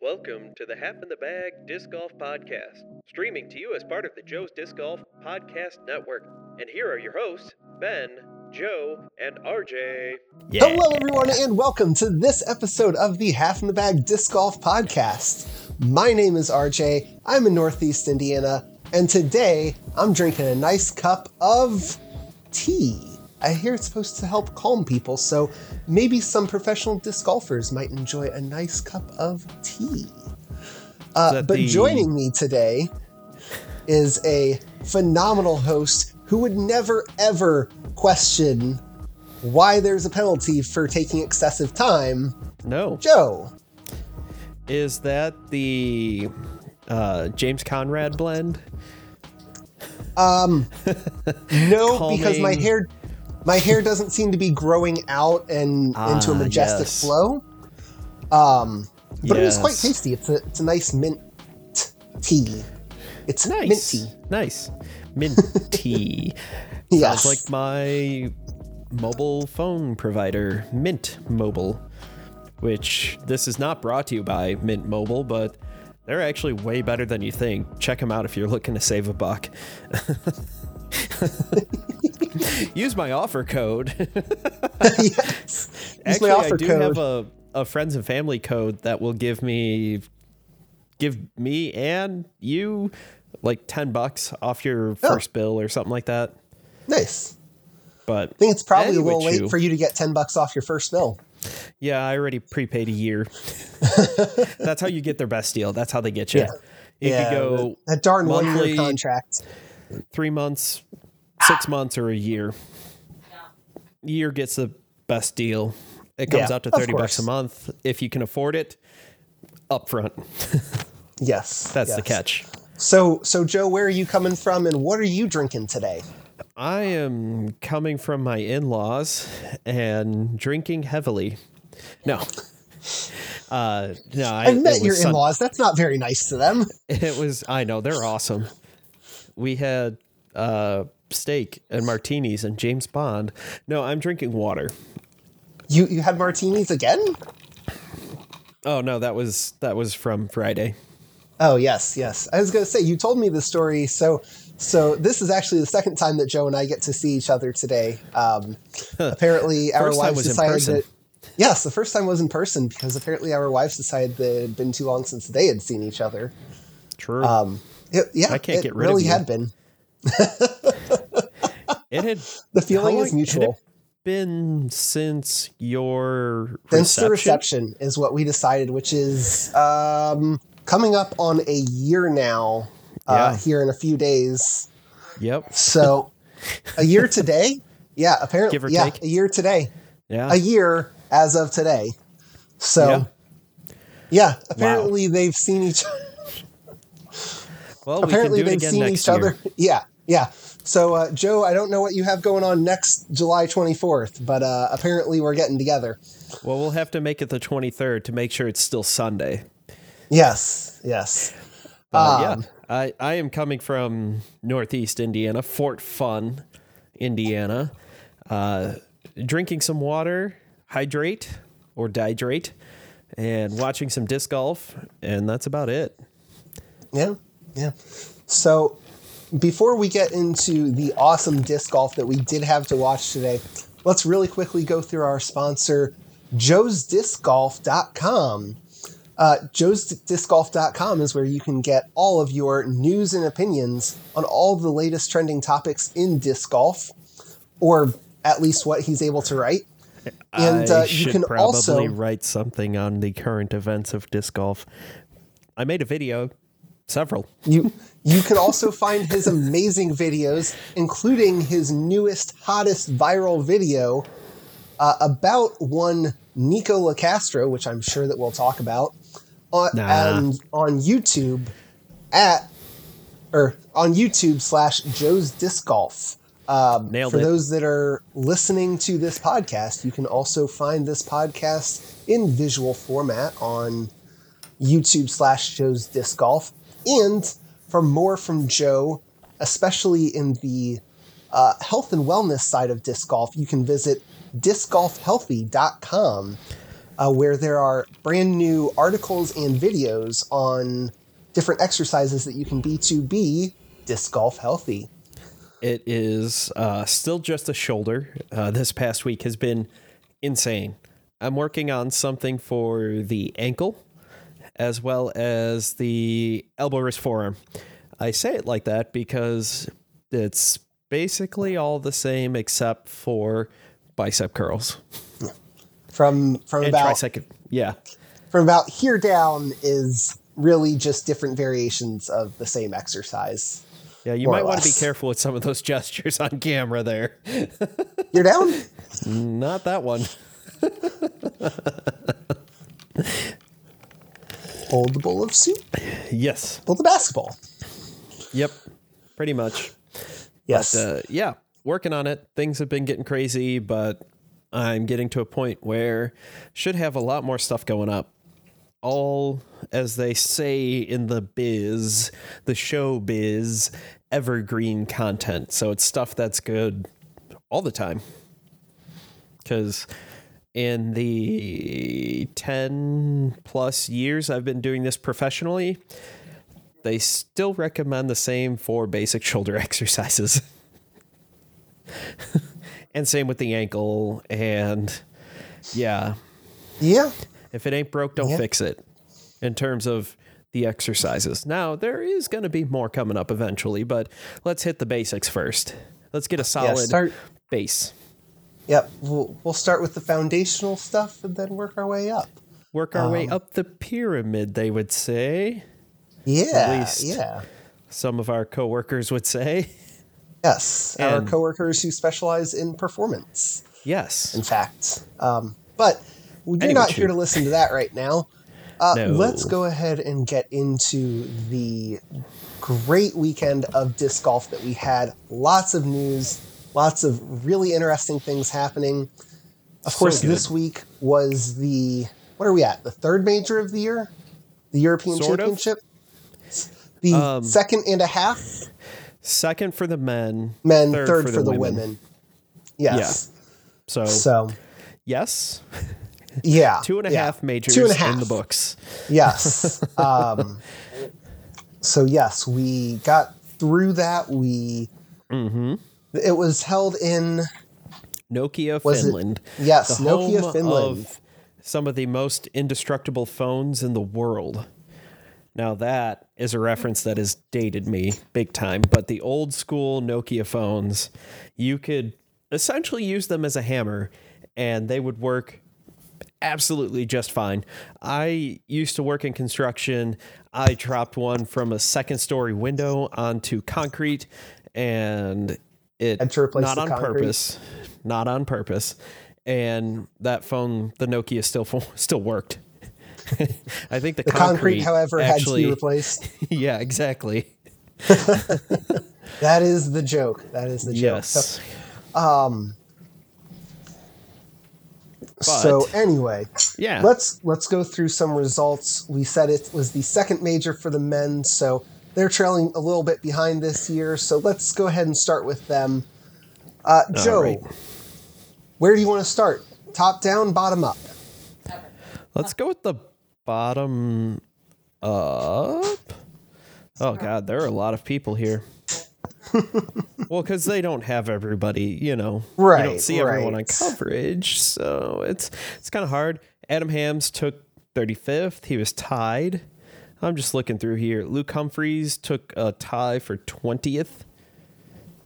Welcome to the Half in the Bag Disc Golf Podcast, streaming to you as part of the Joe's Disc Golf Podcast Network. And here are your hosts, Ben, Joe, and RJ. Hello, everyone, and welcome to this episode of the Half in the Bag Disc Golf Podcast. My name is RJ. I'm in Northeast Indiana, and today I'm drinking a nice cup of tea. I hear it's supposed to help calm people, so maybe some professional disc golfers might enjoy a nice cup of tea. Uh, but the- joining me today is a phenomenal host who would never ever question why there's a penalty for taking excessive time. No. Joe. Is that the uh, James Conrad blend? Um, no, because my hair, my hair doesn't seem to be growing out and into a Ah, majestic yes. flow. Um, but it is quite tasty. It's a it's a nice mint tea. It's nice. mint Nice. tea. Nice. Mint tea. Yes. Sounds like my mobile phone provider, Mint Mobile, which this is not brought to you by Mint Mobile, but they're actually way better than you think. Check them out if you're looking to save a buck. Use my offer code. yes. Use Actually, my offer I do code. have a, a friends and family code that will give me give me and you like 10 bucks off your oh. first bill or something like that. nice. But I think it's probably a little late Chew. for you to get ten bucks off your first bill. yeah, I already prepaid a year. That's how you get their best deal. That's how they get you. Yeah. You yeah, could go that, darn one monthly- year contract. Three months, six months, or a year. Year gets the best deal. It comes Yeah, out to 30 bucks a month if you can afford it upfront. Yes, That's the catch. So, so Joe, where are you coming from, and what are you drinking today? I am coming from my in laws and drinking heavily. No. Uh, no, I, I've met your Sun- in-laws. That's not very nice to them. It was, I know, they're awesome. We had uh, steak and martinis and James Bond. No, I'm drinking water. You you had martinis again? Oh no, that was that was from Friday. Oh yes, yes. I was going to say you told me the story. So so this is actually the second time that Joe and I get to see each other today. Um, apparently, our wives decided that. Yes, the first time was in person because apparently our wives decided that it had been too long since they had seen each other. True. Um, it, yeah, I can't get rid of really you. had been. it had The feeling is long- had it mutual. been since your Since the reception? reception is what we decided, which is um, coming up on a year now. Uh, Yeah. Here in a few days. Yep. So a year today? Yeah, apparently. Give or yeah, take. a year today. Yeah. A year as of today. So yeah, apparently they've seen each well, apparently we they've seen each year. other. Yeah, yeah. So uh, Joe, I don't know what you have going on next July 24th, but uh, apparently we're getting together. Well, we'll have to make it the 23rd to make sure it's still Sunday. Yes, yes. Um, yeah, I, I am coming from Northeast Indiana, Fort Wayne, Indiana. Uh, drinking some water, hydrate or dihydrate, and watching some disc golf, and that's about it. Yeah, yeah. So before we get into the awesome disc golf that we did have to watch today, let's really quickly go through our sponsor, joesdiscgolf.com. Uh, joesdiscgolf.com is where you can get all of your news and opinions on all the latest trending topics in disc golf, or at least what he's able to write. And I uh, you can probably also write something on the current events of disc golf. I made a video, several. You you can also find his amazing videos, including his newest, hottest viral video uh, about one Nikko Locastro, which I'm sure that we'll talk about, on, Nah. and on YouTube at or on YouTube slash Joe's Disc Golf. Um, for it. those that are listening to this podcast, you can also find this podcast in visual format on YouTube slash Joe's Disc Golf. And for more from Joe, especially in the uh, health and wellness side of disc golf, you can visit discgolfhealthy.com uh, where there are brand new articles and videos on different exercises that you can be to be disc golf healthy. It is uh, still just a shoulder. Uh, this past week has been insane. I'm working on something for the ankle as well as the elbow wrist forearm. I say it like that because it's basically all the same except for bicep curls From from and about. Yeah, from about here down is really just different variations of the same exercise. yeah. You might want to be careful with some of those gestures on camera there. You're down? Not that one. Hold the bowl of soup. Yes. Hold the basketball. Yep. Pretty much. Yes. uh, yeah, working on it. Things have been getting crazy, but I'm getting to a point where should have a lot more stuff going up. All, as they say in the biz, the show biz, evergreen content. So it's stuff that's good all the time. Because in the 10 plus years I've been doing this professionally, they still recommend the same four basic shoulder exercises. and same with the ankle. And yeah, yeah. if it ain't broke, don't Yeah. fix it in terms of the exercises. Now, there is going to be more coming up eventually, but let's hit the basics first. Let's get a solid start- base. Yep. We'll, we'll start with the foundational stuff and then work our way up. Work our Um, way up the pyramid, they would say. Yeah. least. Yeah. Some of our coworkers would say. Yes. Our And- coworkers who specialize in performance, Yes. in fact. Um, but you're Anyway, not here to listen to that right now. Uh, No. Let's go ahead and get into the great weekend of disc golf that we had. Lots of news, lots of really interesting things happening. Of So course, good. this week was the what are we at? The third major of the year, the European Sort of. Championship. The Um, second and a half Second for the men, men, third, for, the, women. Yes. So, So yes, yeah, two and a half yeah. majors Two and a half. in the books. Yes. um, so yes, we got through that. We Mm-hmm. It was held in Nokia, Was it- Finland. yes, the Nokia, Finland. Of some of the most indestructible phones in the world. Now that is a reference that has dated me big time, but the old school Nokia phones, you could essentially use them as a hammer and they would work absolutely just fine. I used to work in construction. I dropped one from a second story window onto concrete and it Had to replace not on concrete? purpose, not on purpose. And that phone, the Nokia still still worked. I think the, the concrete, however, actually, had to be replaced. Yeah, exactly. That is the joke. That is the joke. Yes. So, um, so But- anyway, Yeah. let's let's go through some results. We said it was the second major for the men, so they're trailing a little bit behind this year. So let's go ahead and start with them. Uh, Joe, right. where do you want to start? Top down, bottom up. Let's go with the bottom up. Oh God, there are a lot of people here. well, because they don't have everybody, you know. You Right, don't see everyone on coverage, so it's it's kind of hard. Adam Hammes took 35th. He was tied. I'm just looking through here. Luke Humphreys took a tie for 20th.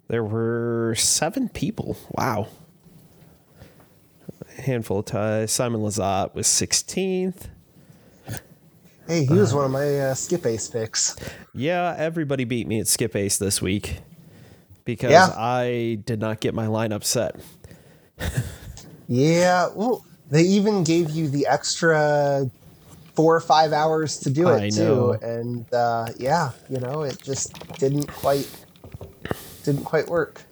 There were seven people. Wow. A handful of ties. Simon Lizotte was 16th. Hey, he was one of my uh, skip ace picks. Yeah, everybody beat me at SkipAce this week because Yeah. I did not get my lineup set. Yeah, well, they even gave you the extra four or five hours to do it I too, and uh, yeah, you know, it just didn't quite didn't quite work.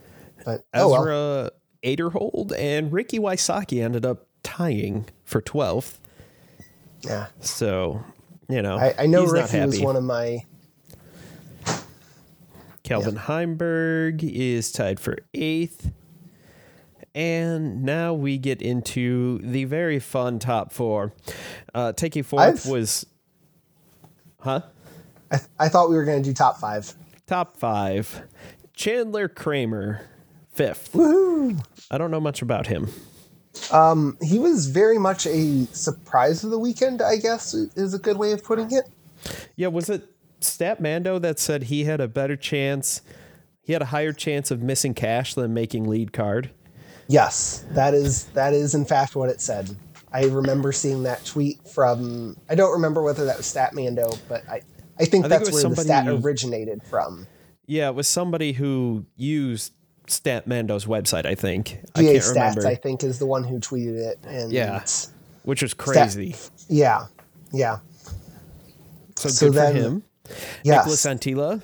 But oh well, Ezra Aderhold and Ricky Wysocki ended up tying for 12th. yeah. So, you know, I, I know Ricky was one of my Calvin Heimberg is tied for eighth. And now we get into the very fun top four. Uh, taking fourth I've- was, huh? I, th- I thought we were going to do top five. Top five. Chandler Kramer, fifth. Woohoo! I don't know much about him. Um, He was very much a surprise of the weekend, I guess, is a good way of putting it. Yeah, was it StatMando that said he had a better chance? He had a higher chance of missing cash than making lead card. Yes, that is that is in fact what it said. I remember seeing that tweet from I don't remember whether that was StatMando, but I I think I that's where the stat originated from. Yeah, it was somebody who used StatMando's website, I think. I can't Stats, remember. I think, is the one who tweeted it. And Yeah. which was crazy. yeah, yeah, So, So good then- for him. yes. Niklas Anttila.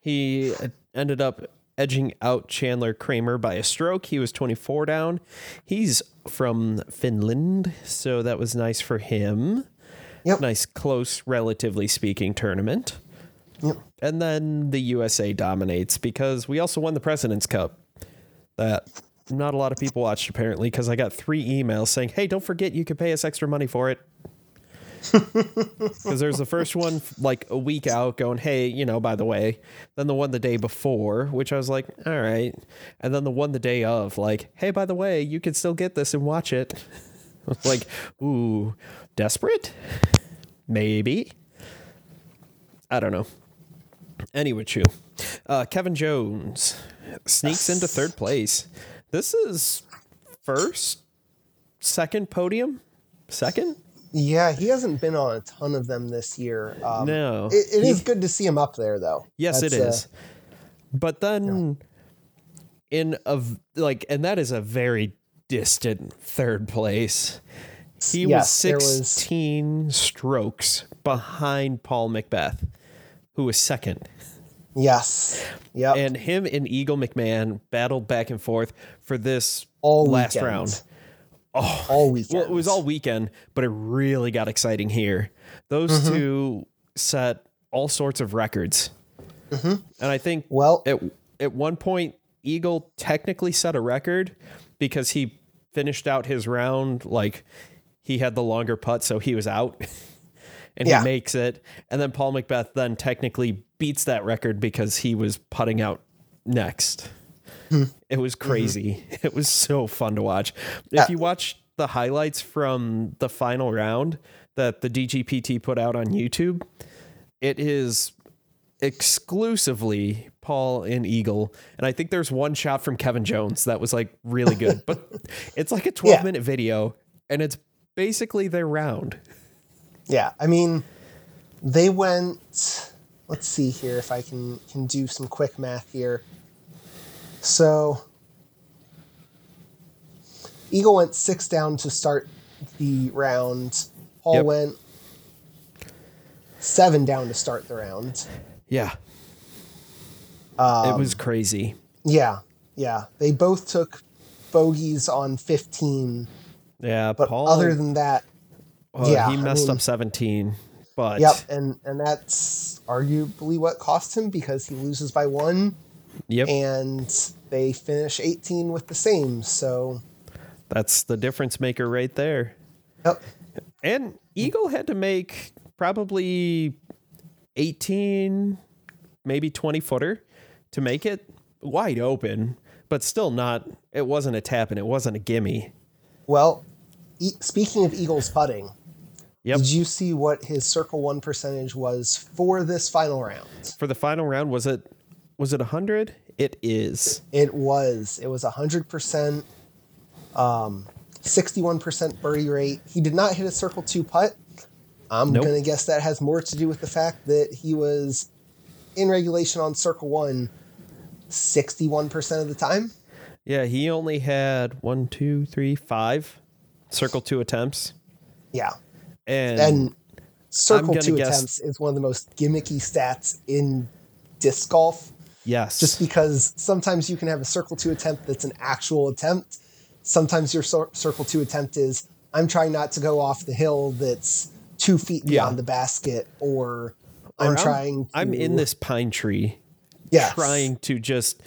He ended up edging out Chandler Kramer by a stroke. He was 24 down. He's from Finland, so that was nice for him. Yep. Nice, close, relatively speaking, tournament. Yep. And then the USA dominates because we also won the President's Cup. That not a lot of people watched apparently because I got three emails saying, "Hey, don't forget you can pay us extra money for it." Because there's the first one like a week out going, hey, you know, by the way. Then the one the day before, which I was like, all right. And then the one the day of, like, hey, by the way, you can still get this and watch it. Like, ooh, desperate? Maybe. I don't know. Anyway, chew. Uh, Kevin Jones sneaks into third place. This is first, second podium, second. Yeah, he hasn't been on a ton of them this year. Um, No. it, it He- is good to see him up there, though. Yes, That's, it uh, but then in a like, and that is a very distant third place. He Yes, was was- 16 strokes behind Paul McBeth, who was second. yes, yep. And him and Eagle McMahon battled back and forth for this all last weekend. round. All weekend. Well, it was all weekend, but it really got exciting here. Those Mm-hmm. two set all sorts of records. And I think Well- at, at one point, Eagle technically set a record because he finished out his round like he had the longer putt, so he was out. and Yeah. he makes it. And then Paul McBeth then technically beats that record because he was putting out next. It was mm-hmm. Mm-hmm. crazy. It was so fun to watch. If you watch the highlights from the final round that the DGPT put out on YouTube, it is exclusively Paul and Eagle. And I think there's one shot from Kevin Jones that was like really good. but it's like a 12 Yeah. minute video and it's basically their round. Yeah, I mean, they went. Let's see here if I can can do some quick math here. So, Eagle went six down to start the round. Paul Yep. went seven down to start the round. Yeah. Um, it was crazy. Yeah, yeah. They both took bogeys on fifteen, Yeah. but Paul, other than that, well, yeah, he I messed mean- up 17. But Yep, and and that's arguably what cost him because he loses by one, yep. and they finish 18 with the same. So, That's the difference maker right there. yep, And Eagle had to make probably 18, maybe 20 footer to make it wide open, but still not, it wasn't a tap and it wasn't a gimme. well, e- speaking of Eagles putting, Yep. did you see what his circle one percentage was for this final round? For the final round, was it was it 100? It is. It was it was 100%, um, 61% birdie rate. He did not hit a circle two putt. I'm Nope. gonna guess that has more to do with the fact that he was in regulation on circle one 61% of the time. Yeah, he only had one, two, three, five circle two attempts. Yeah. And, And circle two guess- attempts is one of the most gimmicky stats in disc golf, yes. just because sometimes you can have a circle two attempt that's an actual attempt. Sometimes your cir- circle two attempt is I'm trying not to go off the hill that's two feet Yeah. beyond the basket, or Or I'm trying. To, I'm in this pine tree Yes. trying to just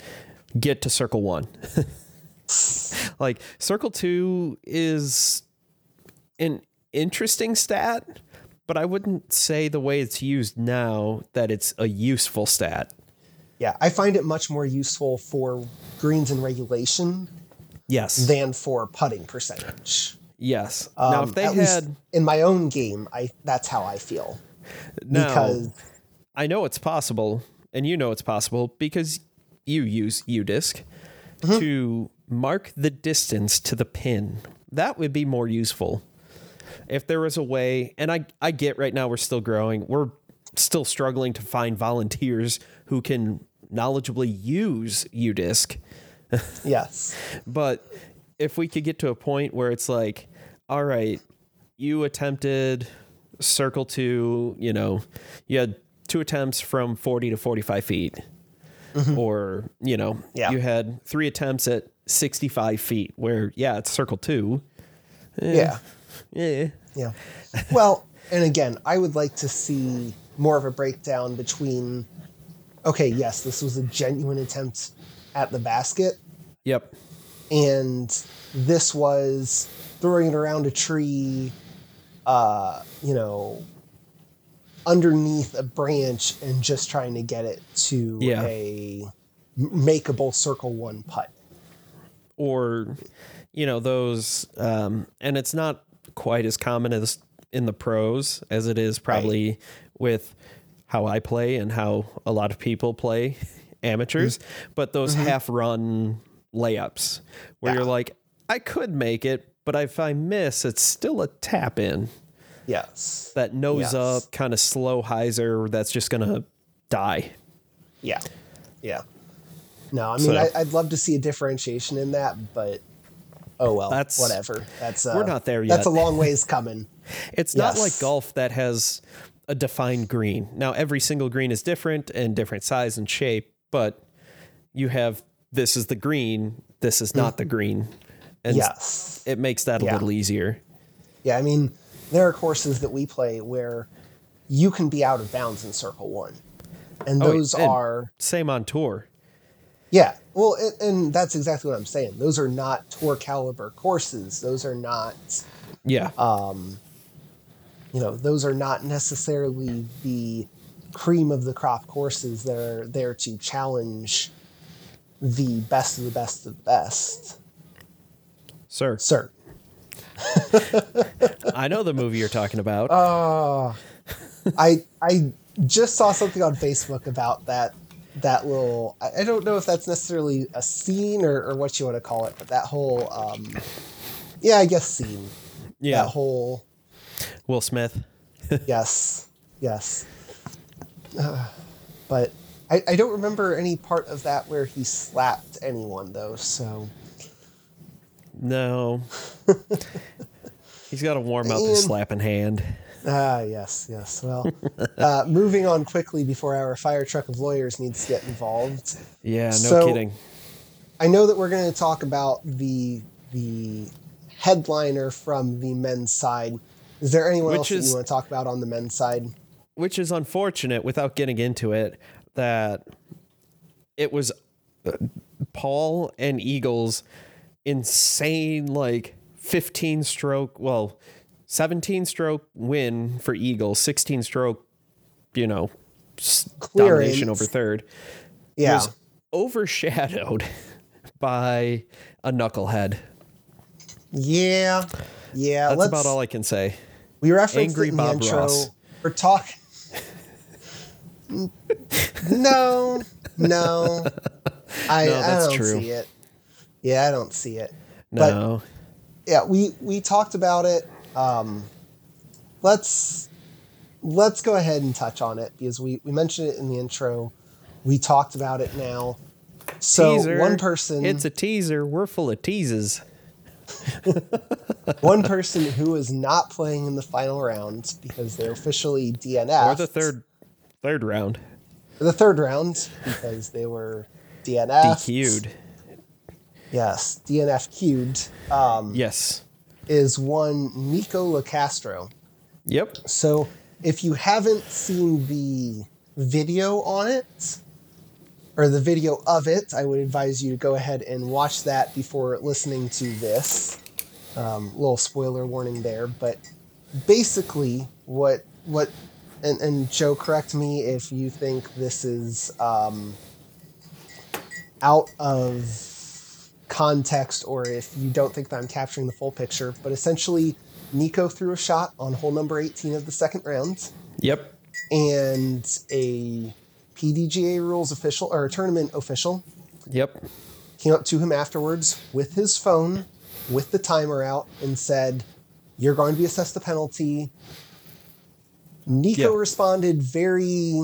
get to circle one. like circle two is an interesting stat, but I wouldn't say the way it's used now that it's a useful stat. Yeah, I find it much more useful for greens and regulation Yes. than for putting percentage. yes. now, Um, if they at least had in my own game, I that's how I feel now, because I know it's possible, and you know it's possible because you use UDisc Mm-hmm. to mark the distance to the pin. That would be more useful. If there was a way, and I, I get right now we're still growing, we're still struggling to find volunteers who can knowledgeably use UDisc. yes, But if we could get to a point where it's like, all right, you attempted circle two, you know, you had two attempts from 40 to 45 feet. Mm-hmm. Or, you know, Yeah. you had three attempts at 65 feet, where, yeah, it's circle two. Eh. yeah, eh. Yeah. yeah. Well, and again, I would like to see more of a breakdown between. Okay, yes, this was a genuine attempt at the basket, Yep. and this was throwing it around a tree, uh, you know, underneath a branch and just trying to get it to Yeah. a makeable circle one putt. or you know those um and it's not quite as common as in the pros as it is probably with how I play and how a lot of people play amateurs but those half run layups where Yeah. you're like I could make it but if I miss it's still a tap in Yes. that nose Yes. up kind of slow hyzer that's just going to die Yeah. Yeah. No, I mean, So- I, I'd love to see a differentiation in that, but oh well, That's- whatever. That's uh, we're not there yet. That's a long ways coming. It's not like golf that has a defined green. Now, every single green is different and different size and shape, but you have this is the green, this is not the mm-hmm. green. And Yes. it makes that a Yeah. little easier. Yeah, I mean, there are courses that we play where you can be out of bounds in circle one, and Oh, those and- are Same on tour. yeah. Well, and, and that's exactly what I'm saying. Those are not tour caliber courses. Those are not. Yeah. Um, you know, those are not necessarily the cream of the crop courses that are there to challenge the best of the best of the best. Sir, Sir. I know the movie you're talking about. Uh, I I just saw something on Facebook about that that little I, I don't know if that's necessarily a scene or, or what you want to call it, but that whole um yeah, I guess scene. yeah. That whole Will Smith. yes. Yes. Uh, but I, I don't remember any part of that where he slapped anyone though, so No. He's got to warm up his slapping hand. Ah, yes, yes. Well, uh, moving on quickly before our fire truck of lawyers needs to get involved. Yeah, no So- kidding. I know that we're going to talk about the the headliner from the men's side. Is there anyone Which else is- you want to talk about on the men's side? which is unfortunate without getting into it that it was uh, Paul and Eagles insane like 15 stroke well 17 stroke win for Eagles 16 stroke you know s- domination over third Yeah, was overshadowed by a knucklehead yeah, yeah. that's about all I can say we referenced Angry in the Bob intro. Ross. We're talking. no, no. I, No, I don't true. see it. Yeah, I don't see it. But no yeah, we we talked about it. Um, let's let's go ahead and touch on it because we we mentioned it in the intro. We talked about it now. So teaser one person, it's a teaser we're full of teases one person who is not playing in the final round because they're officially DNF. or the third third round the third round because they were DNF. DQ'd. Yes, DNF queued. Um, Yes. is one Nikko Locastro. Yep. So if you haven't seen the video on it, or the video of it, I would advise you to go ahead and watch that before listening to this. Um, little spoiler warning there, but basically, what what and, and Joe, correct me if you think this is um, out of context or if you don't think that I'm capturing the full picture. But essentially, Nikko threw a shot on hole number 18 of the second round, Yep. and a PDGA rules official or a tournament official Yep. came up to him afterwards with his phone, with the timer out, and said, You're going to be assessed a penalty. Nikko Yeah. responded very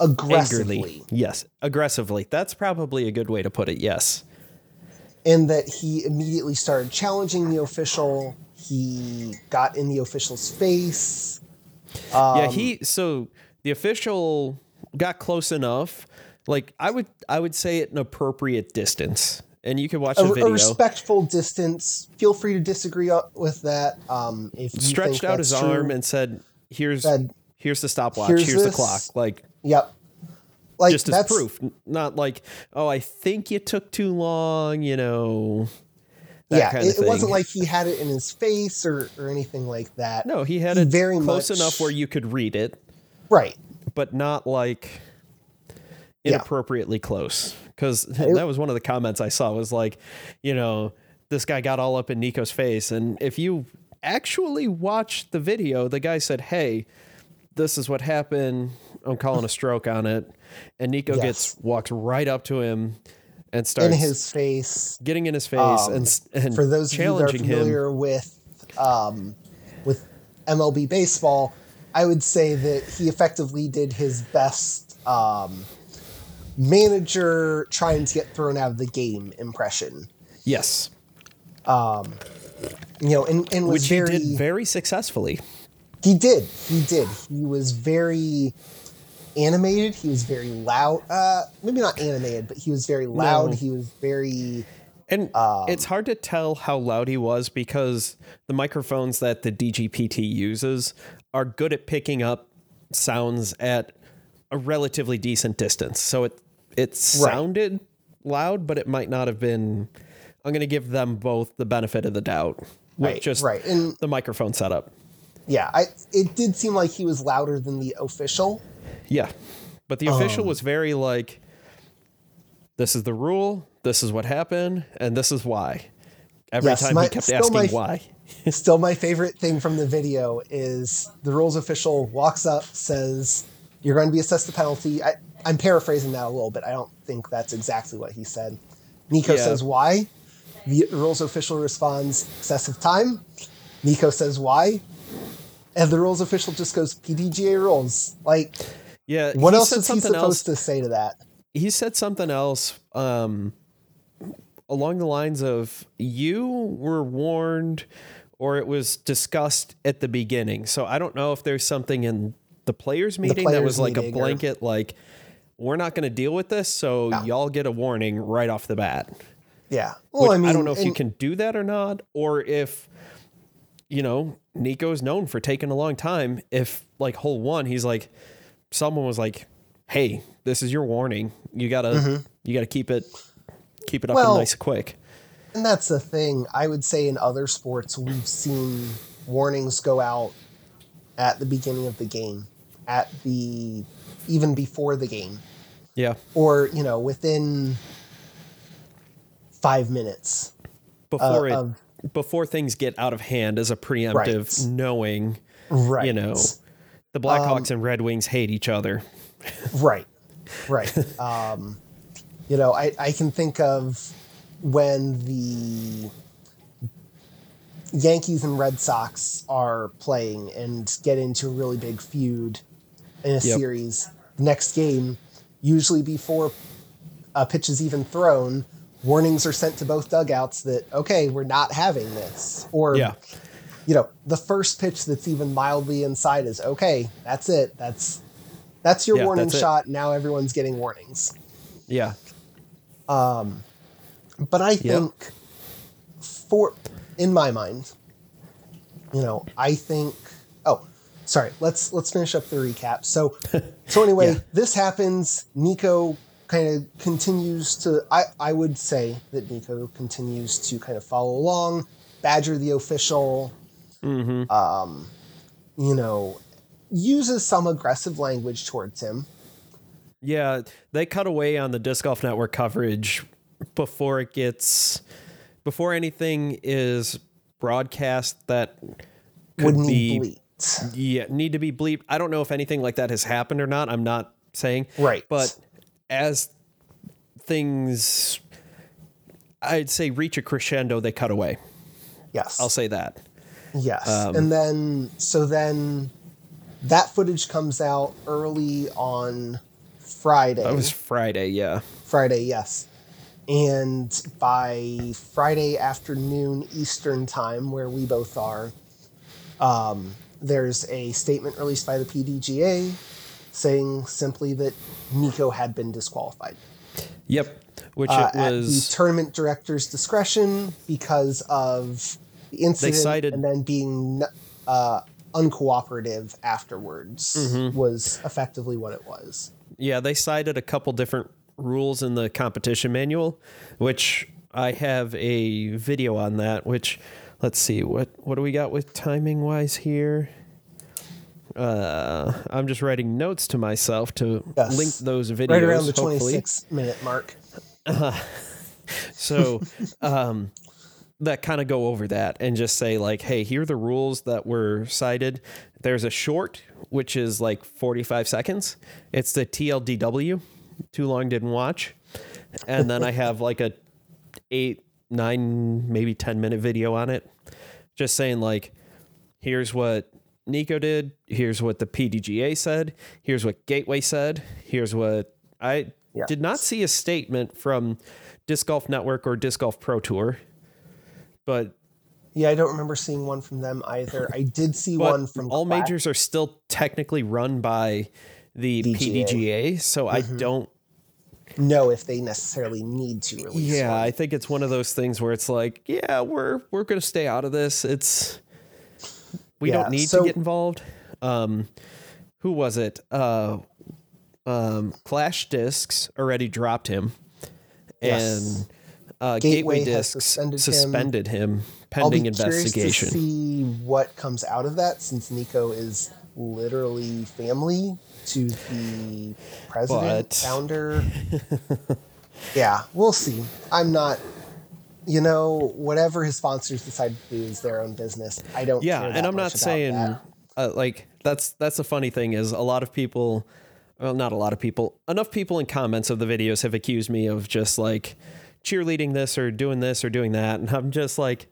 aggressively, Angrily. Yes. Aggressively. That's probably a good way to put it. Yes. And that he immediately started challenging the official. He got in the official's face. Um, yeah. He. So the official got close enough. Like I would. I would say at an appropriate distance. And you can watch A, the a respectful distance. Feel free to disagree with that. Um, if you stretched out his true. arm and said, "Here's Said, here's the stopwatch. "Here's Here's, the clock." Like Yep. Like just as proof, not like, "Oh, I think you took too long." You know. that yeah, kind it, wasn't like he had it in his face or, or anything like that. No, he had He it very close much- enough where you could read it, Right. but not like Yeah. inappropriately close. Because that was one of the comments I saw was like, you know, this guy got all up in Nikko's face, and if you actually watch the video, the guy said, "Hey, this is what happened. I'm calling a stroke on it," and Nikko Yes. gets walks right up to him and starts in his face. getting in his face Um, and and For those of you that are challenging him. familiar with um, with MLB baseball, I would say that he effectively did his best um, manager trying to get thrown out of the game impression. Yes, Um, You know, and, and was which very he did very successfully. He did. He did. He was very animated. He was very loud. Uh, maybe not animated, but he was very loud. No. He was very. And Um, it's hard to tell how loud he was because the microphones that the DGPT uses are good at picking up sounds at a relatively decent distance. So it it sounded loud, but it might not have been. I'm going to give them both the benefit of the doubt with Right, just right. And- the microphone setup. Yeah, I. It did seem like he was louder than the official. Yeah. But the official Um, was very like, this is the rule, this is what happened, and this is why. Every Yes, time my- he kept asking my- why. Still, my favorite thing from the video is the rules official walks up, says, "You're going to be assessed a penalty." I, I'm paraphrasing that a little bit. I don't think that's exactly what he said. Nikko Yeah. says, "Why?" The rules official responds, "Excessive time." Nikko says, "Why?" And the rules official just goes, "PDGA rules." Like, Yeah. what else is he something supposed else. to say to that? He said something else um, along the lines of you were warned or it was discussed at the beginning. So I don't know if there's something in the players meeting that players was like a or- blanket like we're not going to deal with this, so Yeah. y'all get a warning right off the bat. Yeah. Well, I, I mean, don't know if you can do that or not, or if you know Nikko is known for taking a long time. If like hole one, he's like, someone was like, "Hey, this is your warning. You gotta you gotta keep it keep it up Mm-hmm. Well, and nice and quick." And that's the thing. I would say in other sports, we've seen warnings go out at the beginning of the game, at the even before the game, Yeah, or you know within five minutes. before Uh, it before things get out of hand as a preemptive, Right. knowing Right. Um, you know the Blackhawks and Red Wings hate each other. Right. Right. um, you know, I, I can think of when the Yankees and Red Sox are playing and get into a really big feud in a Yep. series. Next game, usually before a pitch is even thrown, warnings are sent to both dugouts that, okay, we're not having this. Or, Yeah, you know, the first pitch that's even mildly inside is, okay, that's it. That's that's your Yeah, warning that's it. shot. Now everyone's getting warnings. yeah, Um, But I think for in my mind, you know, I think sorry. Let's let's finish up the recap. So, so anyway, Yeah. this happens. Nikko kind of continues to. I I would say that Nikko continues to kind of follow along, badger the official. Um, you know, uses some aggressive language towards him. Yeah, they cut away on the disc golf network coverage before it gets before anything is broadcast that could Would be. Yeah need to be bleeped. I don't know if anything like that has happened or not. I'm not saying Right. but as things I'd say reach a crescendo, they cut away. Yes. I'll say that. Yes. Um, and then, so then that footage comes out early on Friday. That was Friday, yeah. Friday, yes. And by Friday afternoon Eastern time, where we both are, um, there's a statement released by the PDGA saying simply that Nikko had been disqualified. Yep. Which Uh, it at the tournament director's discretion because of the incident cited- and then being uh, uncooperative afterwards Mm-hmm. was effectively what it was. Yeah, they cited a couple different rules in the competition manual, which I have a video on that. Which, let's see, what what do we got with timing wise here? Uh, I'm just writing notes to myself to Yes. link those videos. Right around the hopefully. 26 minute mark. So, um, that kind of go over that and just say like, hey, here are the rules that were cited. There's a short, which is like 45 seconds. It's the TLDW. Too long didn't watch. And then I have like a eight, nine, maybe 10 minute video on it. Just saying like, here's what Nikko did. Here's what the PDGA said. Here's what Gateway said. Here's what I Yeah. did not see a statement from Disc Golf Network or Disc Golf Pro Tour, but Yeah, I don't remember seeing one from them either. I did see one from all majors are still technically run by the DGA. PDGA, so I Mm-hmm. don't. Know if they necessarily need to release Yeah, one. I think it's one of those things where it's like, yeah, we're we're gonna stay out of this. It's we Yeah, don't need so- to get involved. Um, who was it? Uh, um, Clash Discs already dropped him, Yes. and uh, Gateway Gateway, Discs suspended suspended, him. him. I'll be pending investigation. to see what comes out of that since Nikko is literally family to the president, But- founder. yeah, we'll see. I'm not, you know, whatever his sponsors decide to do is their own business. I don't. yeah care and i'm not saying that. uh, like that's that's the funny thing is a lot of people well not a lot of people enough people in comments of the videos have accused me of just like cheerleading this or doing this or doing that and i'm just like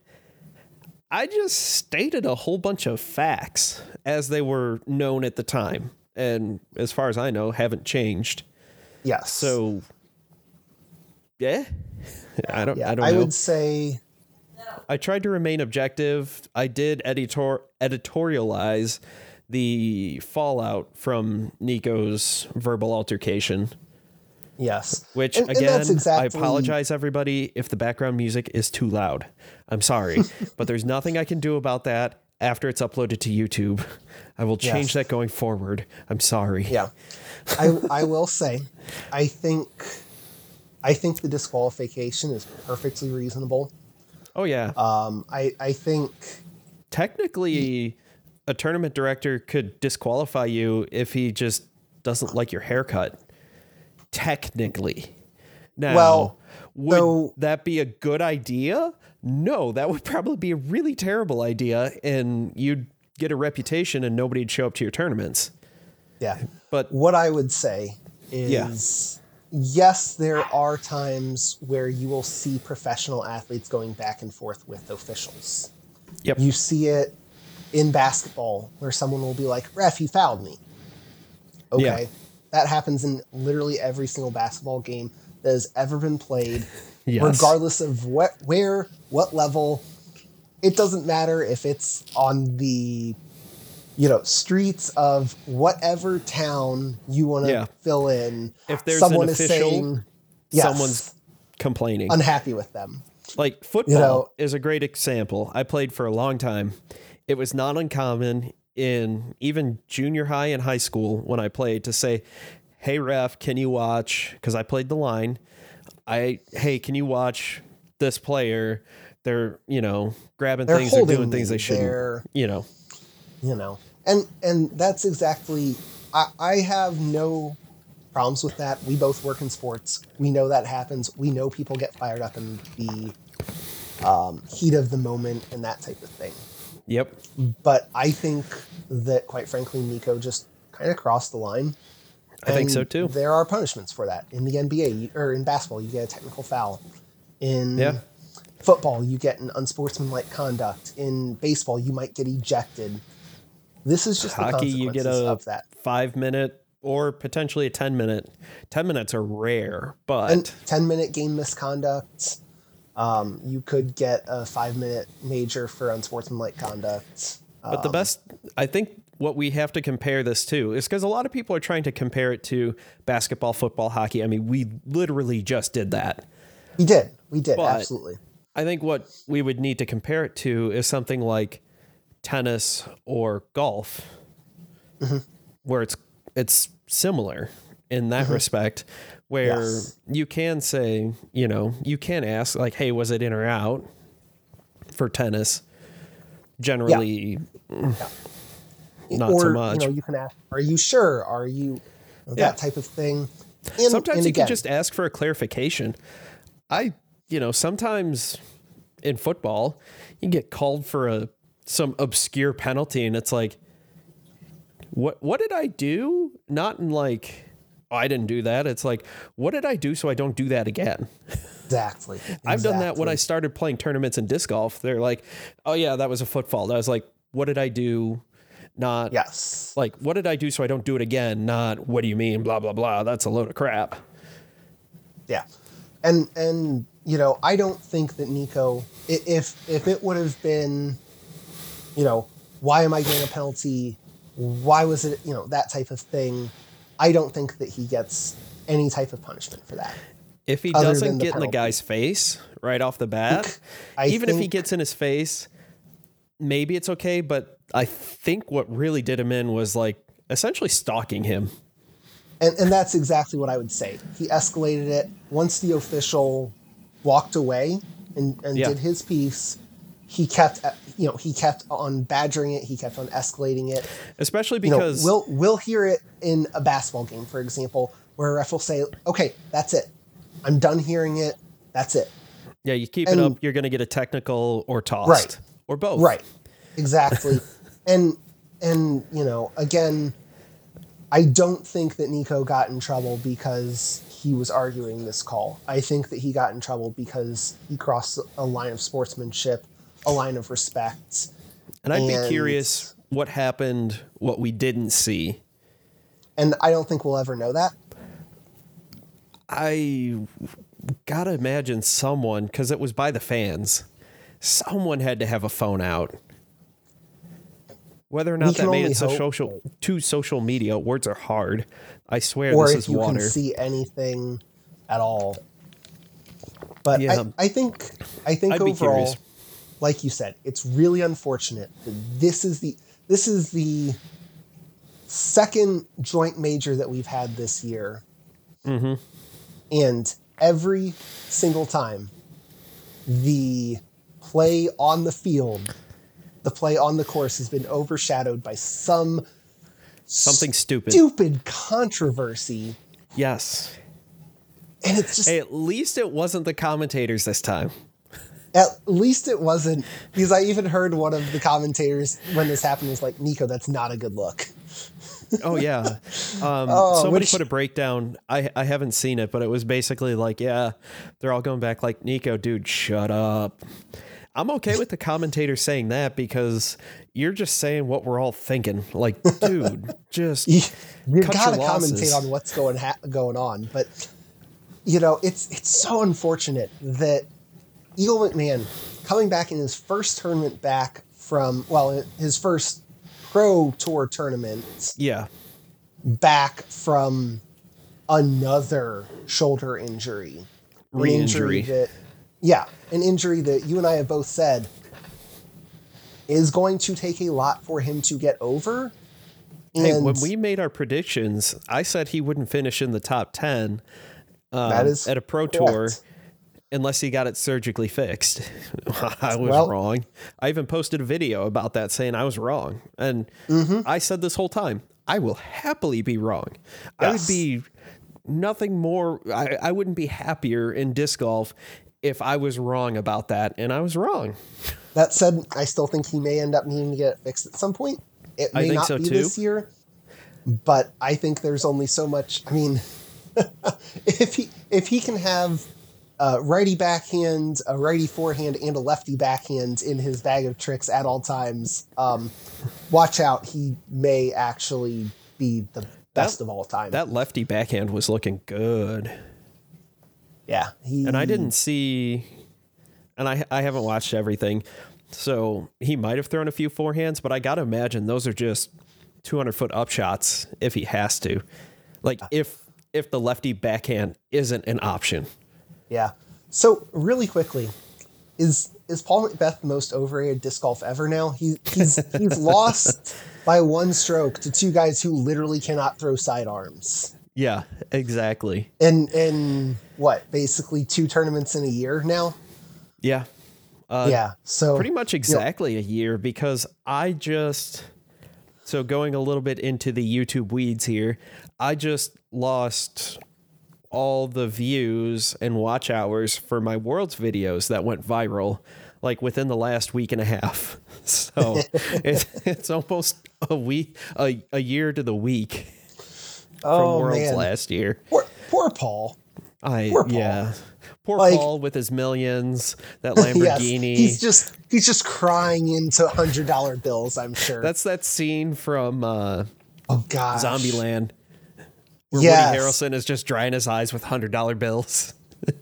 i just stated a whole bunch of facts as they were known at the time and as far as i know haven't changed Yes. so yeah i don't yeah, i don't I know would say I tried to remain objective. I did editor editorialize the fallout from Nikko's verbal altercation, yes. which And- and again, that's exactly- I apologize everybody if the background music is too loud. I'm sorry, but there's nothing I can do about that after it's uploaded to YouTube. I will change Yes. that going forward. I'm sorry. Yeah, I I will say, I think, I think the disqualification is perfectly reasonable. Oh yeah. Um, I I think Technically, a tournament director could disqualify you if he just doesn't like your haircut. Technically. Now, Well, would though- that be a good idea? No, that would probably be a really terrible idea, and you'd get a reputation and nobody'd show up to your tournaments. yeah. But What I would say Yeah. is, yes, there are times where you will see professional athletes going back and forth with officials. yep, You see it in basketball where someone will be like, "Ref, you fouled me." Okay, Yeah. that happens in literally every single basketball game that has ever been played. Yes. regardless of what, where, what level. It doesn't matter if it's on the, you know, streets of whatever town you want to Yeah. fill in. If there's someone an is official, saying, yes, someone's complaining. unhappy with them. Like football know- is a great example. I played for a long time. It was not uncommon in even junior high and high school when I played to say, "Hey ref, can you watch?" Because I played the line. I hey, can you watch this player? They're you know grabbing They're things, they're doing things they shouldn't. They're- You know, you know and and that's exactly I, I have no problems with that we both work in sports we know that happens we know people get fired up in the um, heat of the moment and that type of thing yep. but i think that quite frankly nikko just kind of crossed the line I think so too. there are punishments for that. In the nba or in basketball you get a technical foul. In Yeah. football you get an unsportsmanlike conduct. In baseball you might get ejected. This is just Hockey, you get a five minute or potentially a ten minute. Ten minutes are rare, but and 10 minute game misconduct. Um, you could get a five minute major for unsportsmanlike conduct. But the best, I think, what we have to compare this to is because a lot of people are trying to compare it to basketball, football, hockey. I mean, we literally just did that. we did we did But- absolutely I think what we would need to compare it to is something like tennis or golf, mm-hmm. where it's it's similar in that mm-hmm. respect, where Yes. you can say, you know, you can ask like, "Hey, was it in or out?" For tennis, generally, not or so much. you know you can ask are you sure are you that Yeah. type of thing and, sometimes and you again, can just ask for a clarification. I, you know, sometimes in football, you get called for a some obscure penalty, and it's like, what what did I do? Not in like, oh, I didn't do that. It's like, what did I do so I don't do that again? exactly I've done that when I started playing tournaments in disc golf. They're like, oh yeah, that was a foot fault. I was like, what did I do? Not yes like, what did I do so I don't do it again? Not what do you mean? Blah blah blah. That's a load of crap. Yeah, and and you know I don't think that Nikko, if if it would have been, you know, why am I getting a penalty? Why was it you know that type of thing? I don't think that he gets any type of punishment for that. If he doesn't get in the guy's face right off the bat, even if he gets in his face, maybe it's okay. But I think what really did him in was like essentially stalking him. And and that's exactly what I would say. He escalated it once the official walked away and, and Yeah. did his piece. He kept uh, you know he kept on badgering it. He kept on escalating it. Especially you know, because we'll we'll hear it in a basketball game, for example, where a ref will say, "Okay, that's it. I'm done hearing it. That's it." yeah, you keep it up, you're going to get a technical or tossed Right. or both. Right. Exactly. and and you know, again, I don't think that Nikko got in trouble because he was arguing this call. I think that he got in trouble because he crossed a line of sportsmanship, a line of respect. And I'd be curious what happened, what we didn't see. And I don't think we'll ever know that. I gotta imagine someone because it was by the fans. Someone had to have a phone out. Whether or not can that made it so social to social media, words are hard. I swear or this if is you water. can see anything at all. But Yeah. I, I think I think I'd overall, like you said, it's really unfortunate that this is the this is the second joint major that we've had this year, Mm-hmm. and every single time the play on the field, the play on the course has been overshadowed by some Something stupid. stupid controversy, Yes. and it's just Hey, at least it wasn't the commentators this time. At least it wasn't because I even heard one of the commentators when this happened was like, "Nikko, that's not a good look." Oh yeah. Um, Oh, somebody put a breakdown. I I haven't seen it, but it was basically like, yeah, they're all going back like, Nikko, dude, shut up. I'm okay with the commentator saying that because you're just saying what we're all thinking. Like, dude, just You, you Cut gotta your commentate on what's going ha- going on, but you know it's it's so unfortunate that Eagle McMahon coming back in his first tournament back from well his first pro tour tournament yeah, back from another shoulder injury. Re-injury. that, yeah, an injury that you and I have both said is going to take a lot for him to get over. Hey, And when we made our predictions, I said he wouldn't finish in the top 10 um, That is at a pro tour unless he got it surgically fixed. I was Well- wrong. I even posted a video about that saying I was wrong. And Mm-hmm. I said this whole time, I will happily be wrong. I would be nothing more, I, I wouldn't be happier in disc golf if I was wrong about that. And I was wrong. that said, I still think he may end up needing to get it fixed at some point. It I may think not so be too. this year, but I think there's only so much. I mean, if he if he can have a righty backhand, a righty forehand, and a lefty backhand in his bag of tricks at all times, um, watch out. He may actually be the best of all time. That lefty backhand was looking good. Yeah, he and I didn't see, and I I haven't watched everything, so he might have thrown a few forehands, but I gotta imagine those are just 200 foot up shots if he has to, like if if the lefty backhand isn't an option. Yeah. So really quickly, is is Paul McBeth the most overrated disc golf ever now? He, he's he's lost by one stroke to two guys who literally cannot throw sidearms. Yeah, exactly. And in what, basically two tournaments in a year now? Yeah, uh, yeah. So pretty much exactly a year because I just so going a little bit into the YouTube weeds here, I just lost all the views and watch hours for my world's videos that went viral like within the last week and a half. So it's, it's almost a week a, a year to the week from oh worlds man. last year. Poor, poor Paul. I Poor Paul. yeah. Poor Like- Paul with his millions, that Yes, Lamborghini. he's just he's just crying into hundred dollar bills. I'm sure. That's that scene from uh, oh god. Zombieland where Yes. Woody Harrelson is just drying his eyes with hundred dollar bills.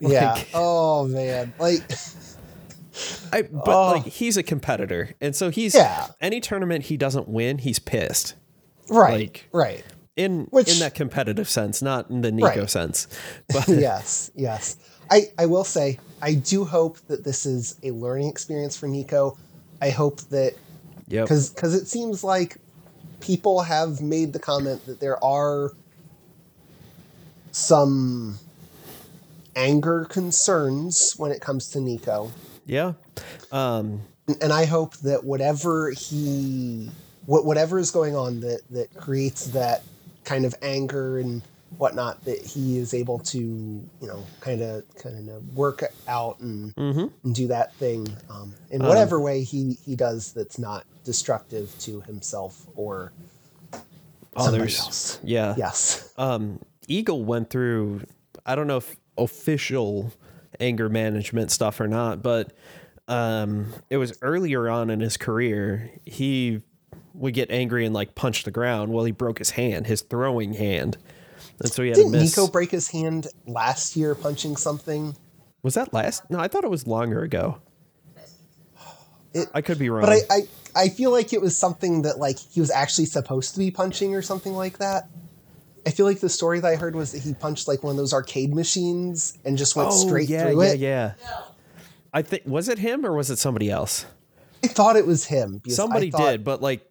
Yeah. oh man. Like I, but Oh. like he's a competitor, and so he's Yeah. any tournament he doesn't win, he's pissed. Right. Like- right. In Which- in that competitive sense, not in the Nikko Right. sense. But yes, yes. I, I will say, I do hope that this is a learning experience for Nikko. I hope that yep. because it seems like people have made the comment that there are some anger concerns when it comes to Nikko. Yeah. Um and I hope that whatever he, whatever is going on that that creates that kind of anger and whatnot, that he is able to, you know, kind of kind of work out and, mhm. and do that thing um, in whatever way he he does that's not destructive to himself or others. else. Yeah. Yes. um, Eagle went through, I don't know if official anger management stuff or not, but um, it was earlier on in his career. He would get angry and like punch the ground. Well, he broke his hand, his throwing hand. And so he had Didn't. Nikko break his hand last year punching something? was that last? No, I thought it was longer ago. It- I could be wrong. But I, I I feel like it was something that like he was actually supposed to be punching or something like that. I feel like the story that I heard was that he punched like one of those arcade machines and just went oh, straight Oh, yeah, through yeah, it. yeah. Yeah. I think was it him or was it somebody else? I thought it was him. Somebody thought- did, but like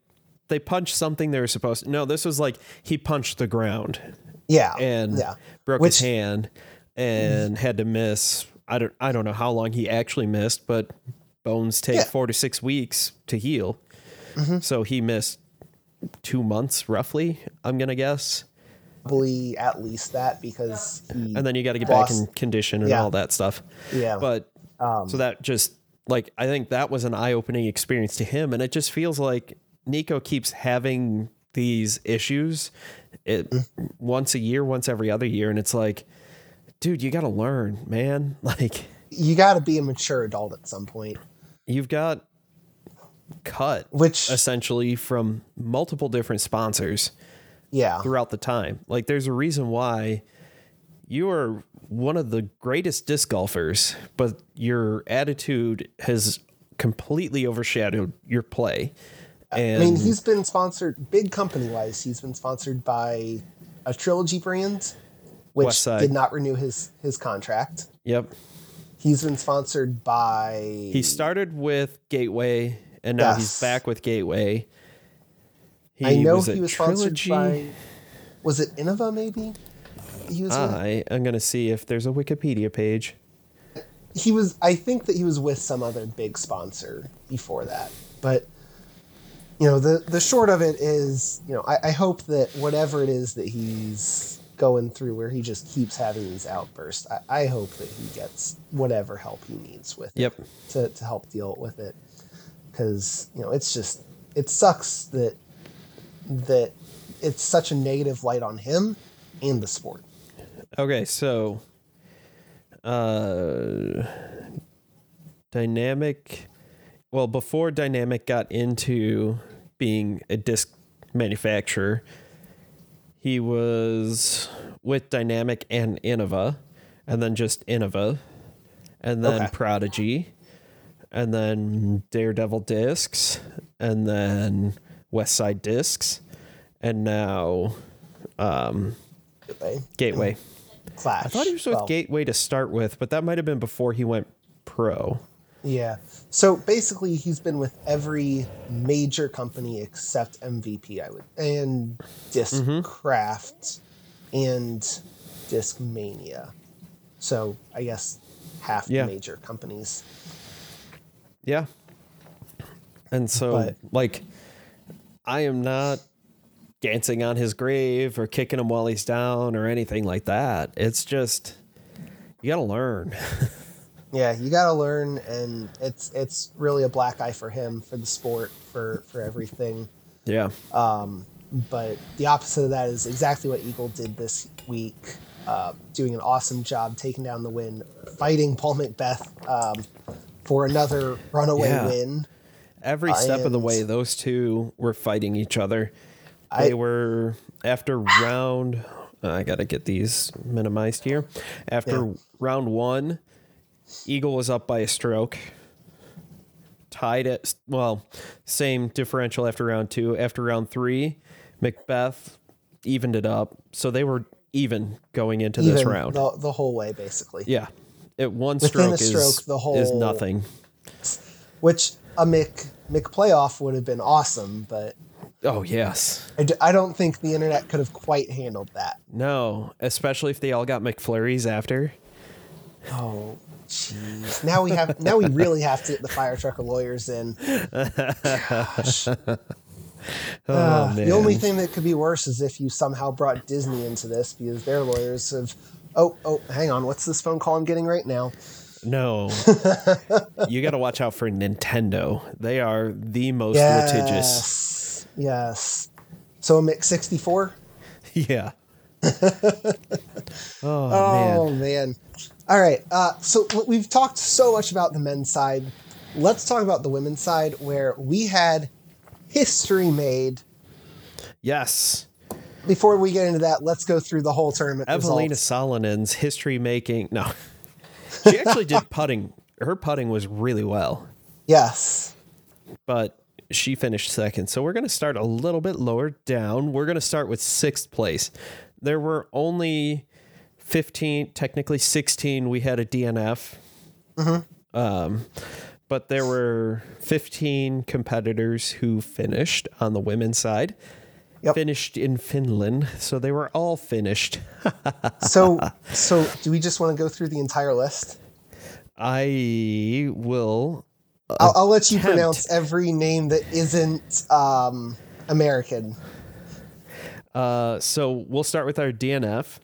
they punched something they were supposed to. No, this was like he punched the ground Yeah. and yeah. broke Which- his hand and had to miss. I don't. I don't know how long he actually missed, but bones take Yeah. Mm-hmm. four to six weeks to heal. So he missed two months roughly. I'm gonna guess, Probably at least that because he and then you got to get back in condition and Yeah. all that stuff. Yeah. But um, so that just like I think that was an eye-opening experience to him, and it just feels like Nikko keeps having these issues it Mm-hmm. once a year, once every other year, and it's like, dude, you got to learn, man. Like you got to be a mature adult at some point. you've got cut Which essentially from multiple different sponsors yeah. throughout the time. Like there's a reason why you are one of the greatest disc golfers, but your attitude has completely overshadowed your play. And I mean, he's been sponsored big company wise. He's been sponsored by a trilogy brand, which did not renew his his contract. yep. He's been sponsored by. He started with Gateway, and now he's back with Gateway. He I know was he was Trilogy. sponsored by. Was it Innova? Maybe. He was. Ah, with- I am gonna see if there's a Wikipedia page. he was. I think that he was with some other big sponsor before that, but. You know the the short of it is, you know, I, I hope that whatever it is that he's going through, where he just keeps having these outbursts, I, I hope that he gets whatever help he needs with it. Yep. to, to help deal with it because you know it's just it sucks that that it's such a negative light on him and the sport Okay, so uh Dynamic well, before Dynamic got into being a disc manufacturer, he was with Dynamic and Innova, and then just Innova, and then Okay. Prodigy, and then Daredevil Discs, and then West Side Discs, and now um, Gateway, Gateway. Clash. I thought he was with Well, Gateway to start with, but that might have been before he went pro. Yeah. So basically, he's been with every major company except MVP, I would, and Discraft mm-hmm. and Discmania. So I guess half Yeah. the major companies. Yeah. And so, But- like, I am not dancing on his grave or kicking him while he's down or anything like that. It's just, you got to learn. Yeah, you got to learn, and it's it's really a black eye for him, for the sport, for for everything. yeah. Um, but the opposite of that is exactly what Eagle did this week, uh, doing an awesome job taking down the win, fighting Paul McBeth um, for another runaway Yeah. win. Every step of the way, those two were fighting each other. I- They were after round. I gotta get these minimized here. After Yeah. round one, Eagle was up by a stroke. Tied at well, same differential after round two. After round three, McBeth evened it up, so they were even going into this round. the, the whole way, basically. yeah, it one Within a stroke, is stroke, the is whole- nothing. Which a Mick Mick playoff would have been awesome, but Oh yes. I, d- I don't think the internet could have quite handled that. No, especially if they all got McFlurries after. Oh, jeez. Now we have. Now we really have to get the fire truck of lawyers in. Gosh. Oh, Uh, the only thing that could be worse is if you somehow brought Disney into this because their lawyers have. Oh, oh, hang on. What's this phone call I'm getting right now? No. you got to watch out for Nintendo. They are the most litigious. Yes. Yes. So a Mix 64? Yeah. oh, man. Oh, man. man. All right. Uh, so we've talked so much about the men's side. Let's talk about the women's side where we had history made. Yes. Before we get into that, let's go through the whole tournament Eveliina. Salonen's history making. No. She actually did putting. Her putting was really well, Yes. but she finished second. So we're going to start a little bit lower down. We're going to start with sixth place. There were only 15, technically 16. We had a DNF. Um, but there were 15 competitors who finished on the women's side. Yep. Finished in Finland, so they were all finished. So, so do we just want to go through the entire list? I will. I'll, I'll let you pronounce every name that isn't um, American. Uh, so we'll start with our DNF.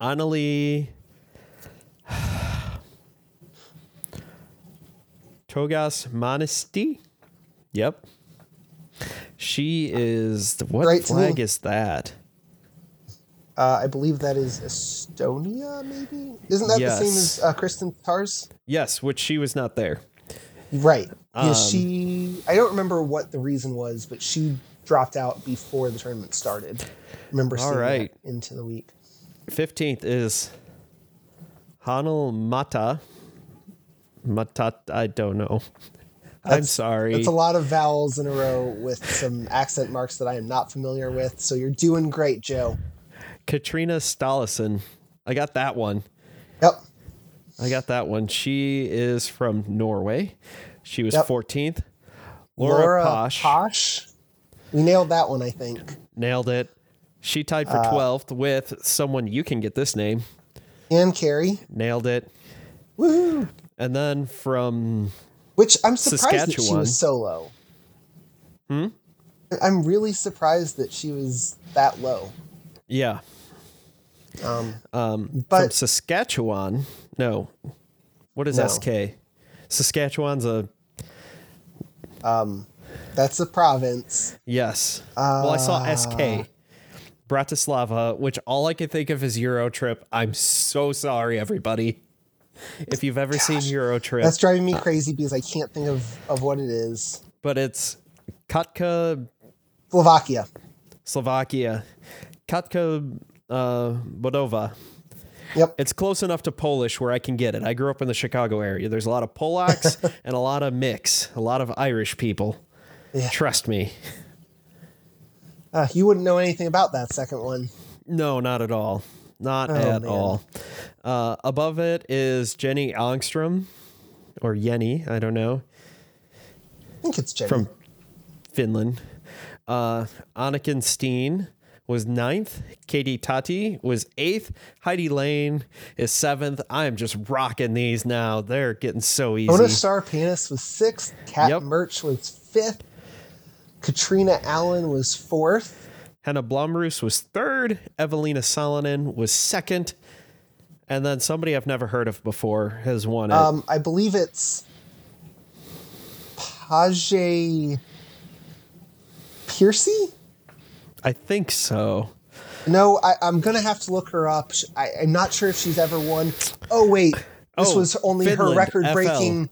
Annalie Togas Monesty. Yep. She is what flag is that? Uh, I believe that is Estonia, maybe? Isn't that the same as uh, Kristin Tattar? Yes, which she was not there. Right. Um, Because she, I don't remember what the reason was, but she dropped out before the tournament started. remember seeing right. that into the week. Fifteenth is Hanal Mata. Matat, I don't know. I'm sorry. It's a lot of vowels in a row with some accent marks that I am not familiar with. So you're doing great, Joe. Katrina Stallison. I got that one. Yep. I got that one. She is from Norway. She was Yep. 14th. Laura, Laura Posh Posh. We nailed that one, I think. nailed it. She tied Uh, for 12th with someone you can get this name. And Carrie. Nailed it. Woohoo! And then from Which I'm surprised that she was so low. Hmm? I'm really surprised that she was that low. yeah, Um, from but Saskatchewan. No. What is No. SK? Saskatchewan's a Um. that's a province. yes. well, I saw. SK. Bratislava, which all I can think of is Euro Trip. I'm so sorry, everybody. If you've ever seen Euro Trip, That's driving me crazy because I can't think of, of what it is. but it's Katka, Slovakia. Slovakia. Katka uh, Bodova. Yep. It's close enough to Polish where I can get it. I grew up in the Chicago area. There's a lot of Polacks and a lot of mix, a lot of Irish people. Yeah. Trust me. Uh, you wouldn't know anything about that second one. No, not at all. Not Oh, at man. all. Uh, above it is Jenny Angstrom or Jenny, I don't know, I think it's Jenny. from Finland. Uh, Anniken Steen was ninth. Katie Tati was eighth. Heidi Laine is seventh. I am just rocking these now. They're getting so easy. Ona Star Penis was sixth. Kat Yep. Merch was fifth. Catrina Allen was fourth. Henna Blomroos was third. Eveliina Salonen was second. And then somebody I've never heard of before has won it. Um, I believe it's Page Piercy. I think so. No, I, I'm gonna have to look her up. I, I'm not sure if she's ever won. Oh wait, this Oh, was only her record-breaking.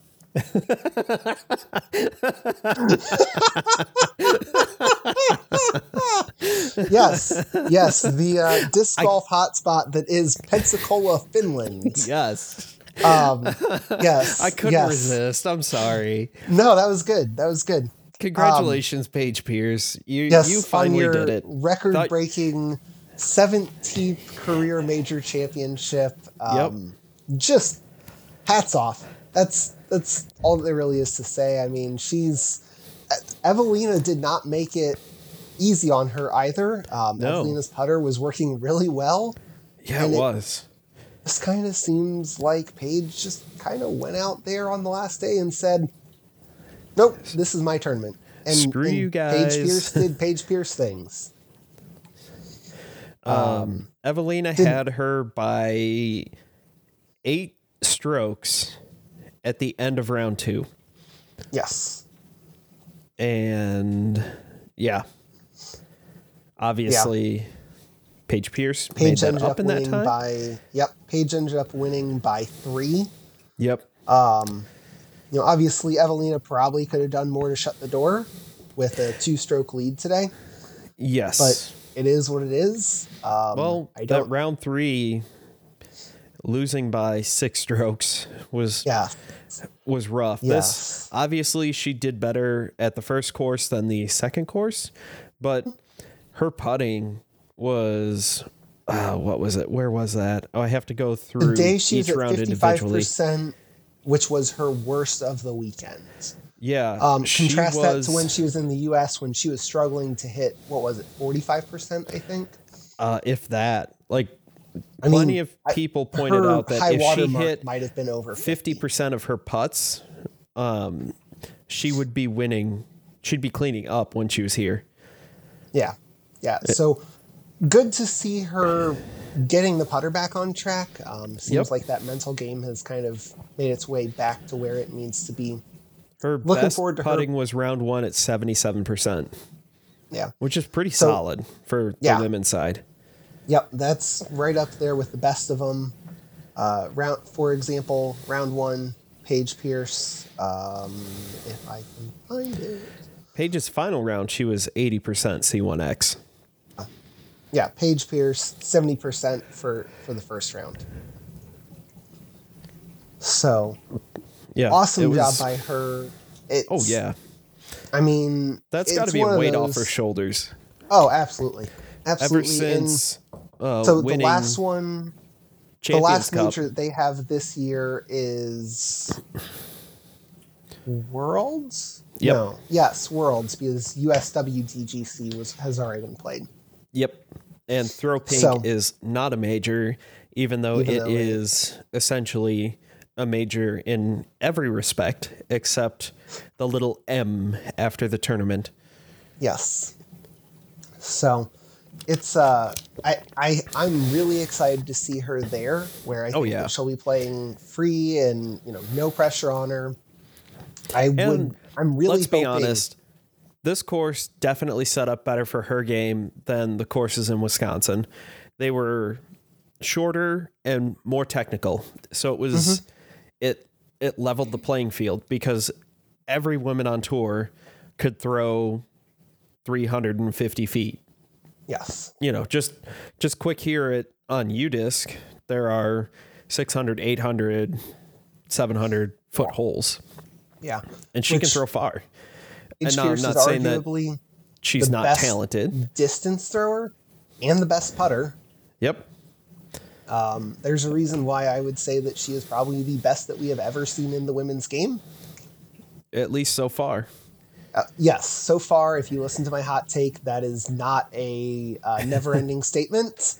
Yes, yes, the uh, disc golf hotspot that is Pensacola, Finland. Yes. Um, yes, I couldn't yes. resist. I'm sorry. No, that was good. That was good. Congratulations, Paige Pierce. You Yes, you finally did it. record-breaking 17th career major championship. Um, Just hats off. That's that's all there really is to say. I mean, she's Eveliina did not make it easy on her either. Um, No. Eveliina's putter was working really well. Yeah, it it- was. This kind of seems like Paige just kind of went out there on the last day and said, "Nope, this is my tournament." And, Screw and you Paige. Pierce did Paige Pierce things. Um, Eveliina did- had her by eight strokes at the end of round two. Yes. And yeah. Obviously Paige Pierce made Paige that ended up up in that winning time. by yep. Paige ended up winning by three. yep. Um You know, obviously Eveliina probably could have done more to shut the door with a two-stroke lead today, Yes. but it is what it is. Um, well, I that round three losing by six strokes was yeah, was rough. Yes. This obviously she did better at the first course than the second course, but her putting was uh, what was it? Where was that? Oh, I have to go through today she's each at round fifty-five individually. percent, which was her worst of the weekend. Yeah, Um, contrast was, that to when she was in the U.S. when she was struggling to hit what was it, forty-five percent? I think. uh, if that, like, I plenty mean, of I- people pointed out that if she hit might have been over fifty percent of her putts, um, she would be winning. She'd be cleaning up when she was here. Yeah. Yeah. So good to see her getting the putter back on track. Um, seems Yep. like that mental game has kind of made its way back to where it needs to be. Her Looking forward to her- putting was round one at seventy-seven percent. Yeah. which is pretty So- solid for Yeah. the women's side. Yep. That's right up there with the best of them. Uh, round, for example, round one, Paige Pierce. Um, if I can find it. Paige's final round, she was 80% C1X. Yeah, Paige Pierce, seventy percent for for the first round. So Yeah. awesome it job by her. It's, Oh, yeah. I mean, That's got to be a weight off her shoulders. Oh, absolutely, absolutely. And since uh, so the last one, Champions last Cup. major that they have this year is Worlds. Yep. No. Yes, Worlds because USWDGC was has already been played. Yep. And throw pink So- is not a major, even though Even it though it- is essentially a major in every respect except the little M after the tournament. Yes. So it's uh I, I I'm really excited to see her there where I think Oh, yeah. that she'll be playing free and you know no pressure on her. I would I'm really Let's be honest. This course definitely set up better for her game than the courses in Wisconsin. They were shorter and more technical. So it was Mm-hmm. it it leveled the playing field because every woman on tour could throw 350 feet. Yes. You know, just just quick here at on UDisc, there are 600, 800, 700 foot holes Yeah. and she can throw far. And no, I'm not saying that she's not talented. distance thrower and the best putter. Yep. Um, there's a reason why I would say that she is probably the best that we have ever seen in the women's game. At least so far. Uh, yes, so far, if you listen to my hot take, that is not a uh, never-ending statement.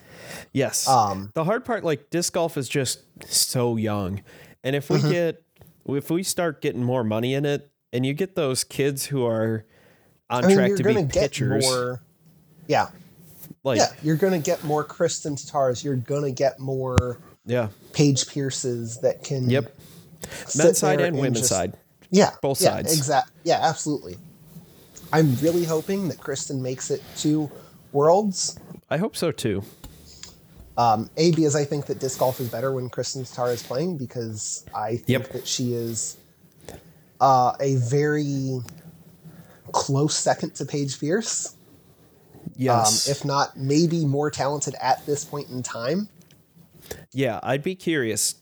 Yes. Um, the hard part, like disc golf, is just so young, and if we Mm-hmm. get, if we start getting more money in it, and you get those kids who are on I mean, track you're to going be to get pitchers, more. Yeah, like yeah, you're going to get more Kristin Tattars. You're going to get more yeah, Paige Pierces that can. yep, men's side there and women's just- side. Yeah, Both yeah, sides. Exact. Yeah, absolutely. I'm really hoping that Kristin makes it to Worlds. I hope so too. Um, a because I think that disc golf is better when Kristin Tattar is playing because I think Yep. that she is uh, a very close second to Paige Pierce. Um, Yes. if not, maybe more talented at this point in time. Yeah, I'd be curious.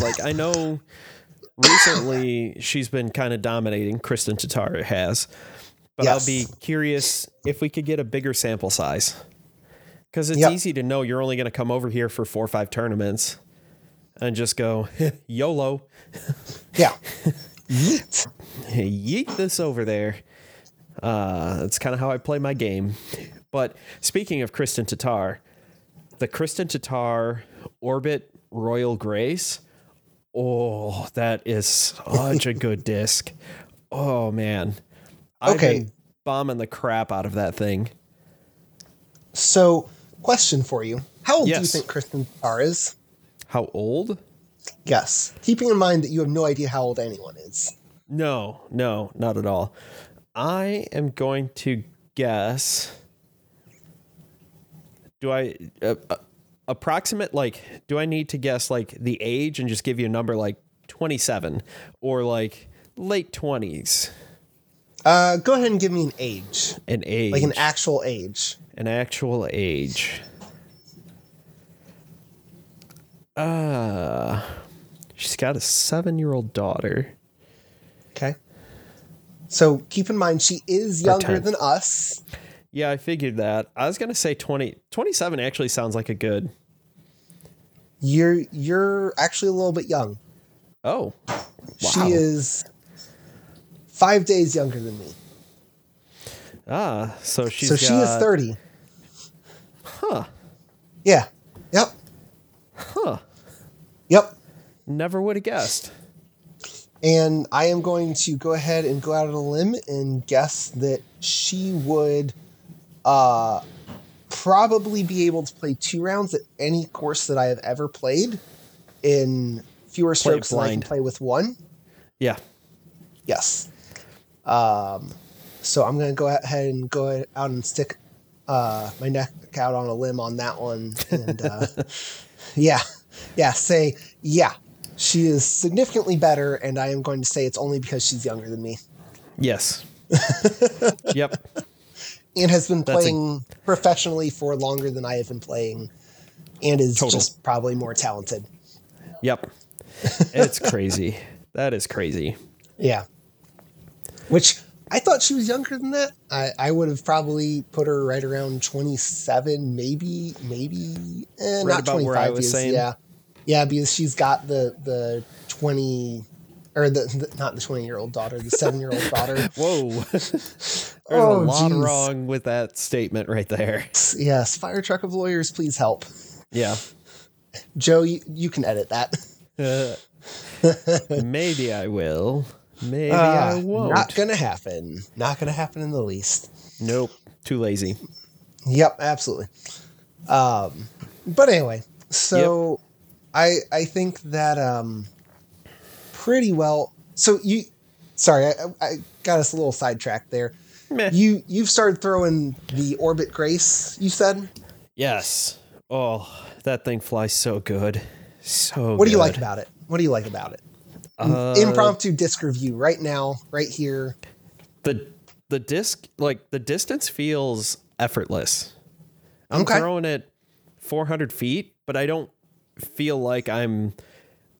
Like I know recently she's been kind of dominating. Kristin Tattar has, but I'll be curious if we could get a bigger sample size. Because it's Yep. easy to know you're only going to come over here for four or five tournaments, and just go YOLO, Yeah. Yeet. yeet this over there. Uh, that's kind of how I play my game. But speaking of Kristin Tattar, the Kristin Tattar Orbit Royal Grace. Oh, that is such a good disc. Oh man. Okay. bombing the crap out of that thing. So, question for you: How old do you think Kristin Tattar is? How old? Yes, keeping in mind that you have no idea how old anyone is. No, no, not at all. I am going to guess. Do I uh, uh, approximate like? Do I need to guess like the age and just give you a number like twenty-seven or like late twenties? Uh, go ahead and give me an age, An age, like an actual age. an actual age. Uh, she's got a seven-year-old daughter. Okay. So keep in mind she is younger than us. Yeah, I figured that. I was going to say 20. 27 actually sounds like a good. You're you're actually a little bit young. Oh. Wow. She is five days younger than me. Ah, so she's so she is thirty. Huh. Yeah. Yep. Huh. Yep. Never would have guessed. And I am going to go ahead and go out on a limb and guess that she would uh, probably be able to play two rounds at any course that I have ever played in fewer strokes than I can play with one. Yeah. Yes. Um, so I'm going to go ahead and go out and stick uh, my neck out on a limb on that one. And uh, yeah, yeah, say, yeah, she is significantly better. And I am going to say it's only because she's younger than me Yes. yep. And has been That's a- playing professionally for longer than I have been playing and is Total. just probably more talented. Yep. It's crazy. that is crazy. Yeah. Which I thought she was younger than that. I, I would have probably put her right around 27, maybe, maybe, eh, Right not about 25 where I was years. saying? Yeah. Yeah, because she's got the the twenty or the, the not the twenty year old daughter, the seven year old daughter. Whoa. There's Oh, a lot geez. wrong with that statement right there. yes, fire truck of lawyers, please help. Yeah. Joe, you, you can edit that. Uh, maybe I will. Maybe Uh, I won't. Not gonna happen. Not gonna happen in the least. nope. Too lazy. Yep, absolutely. Um, but anyway, so I I think that um, pretty well. So you, sorry, I, I got us a little sidetracked there. Meh. You you've started throwing the orbit grace. You said. Yes. Oh, that thing flies so good. So What do you like about it? What do you like about it? Uh, Impromptu disc review right now, right here. the the disc like the distance feels effortless. I'm Okay. throwing it 400 feet, but I don't feel like I'm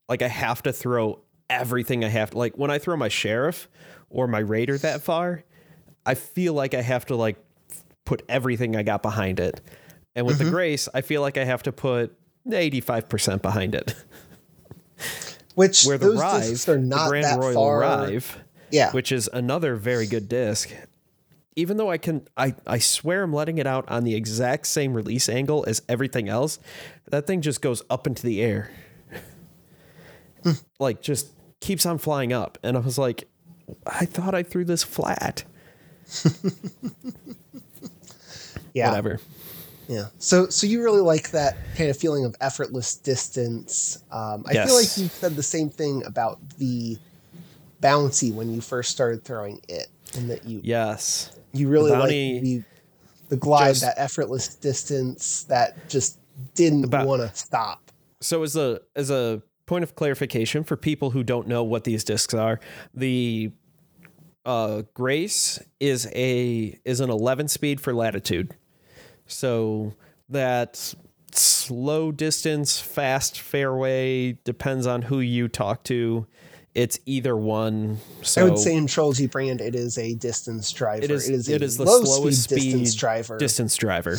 like I have to throw everything I have to. Like when I throw my sheriff or my raider that far, I feel like I have to like put everything I got behind it. And with Mm-hmm. the grace, I feel like I have to put 85% behind it. Which Where the Rive, discs are the Grand that Royal far. Rive, Yeah. which is another very good disc. Even though I can, I, I swear I'm letting it out on the exact same release angle as everything else. That thing just goes up into the air, Hmm. like just keeps on flying up. And I was like, I thought I threw this flat. yeah. Whatever. Yeah. So so you really like that kind of feeling of effortless distance. Um, I feel like Yes. you said the same thing about the bouncy when you first started throwing it, and that you Yes. you really like the the glide, just- that effortless distance that just didn't want to stop. So as a as a point of clarification for people who don't know what these discs are, the uh, Grace is a is an 11 speed for latitude. So that slow distance, fast fairway depends on who you talk to. It's either one. So I would say in Trilogy brand, it is a distance driver. it is it is, it a the low slowest speed distance speed driver. Distance driver.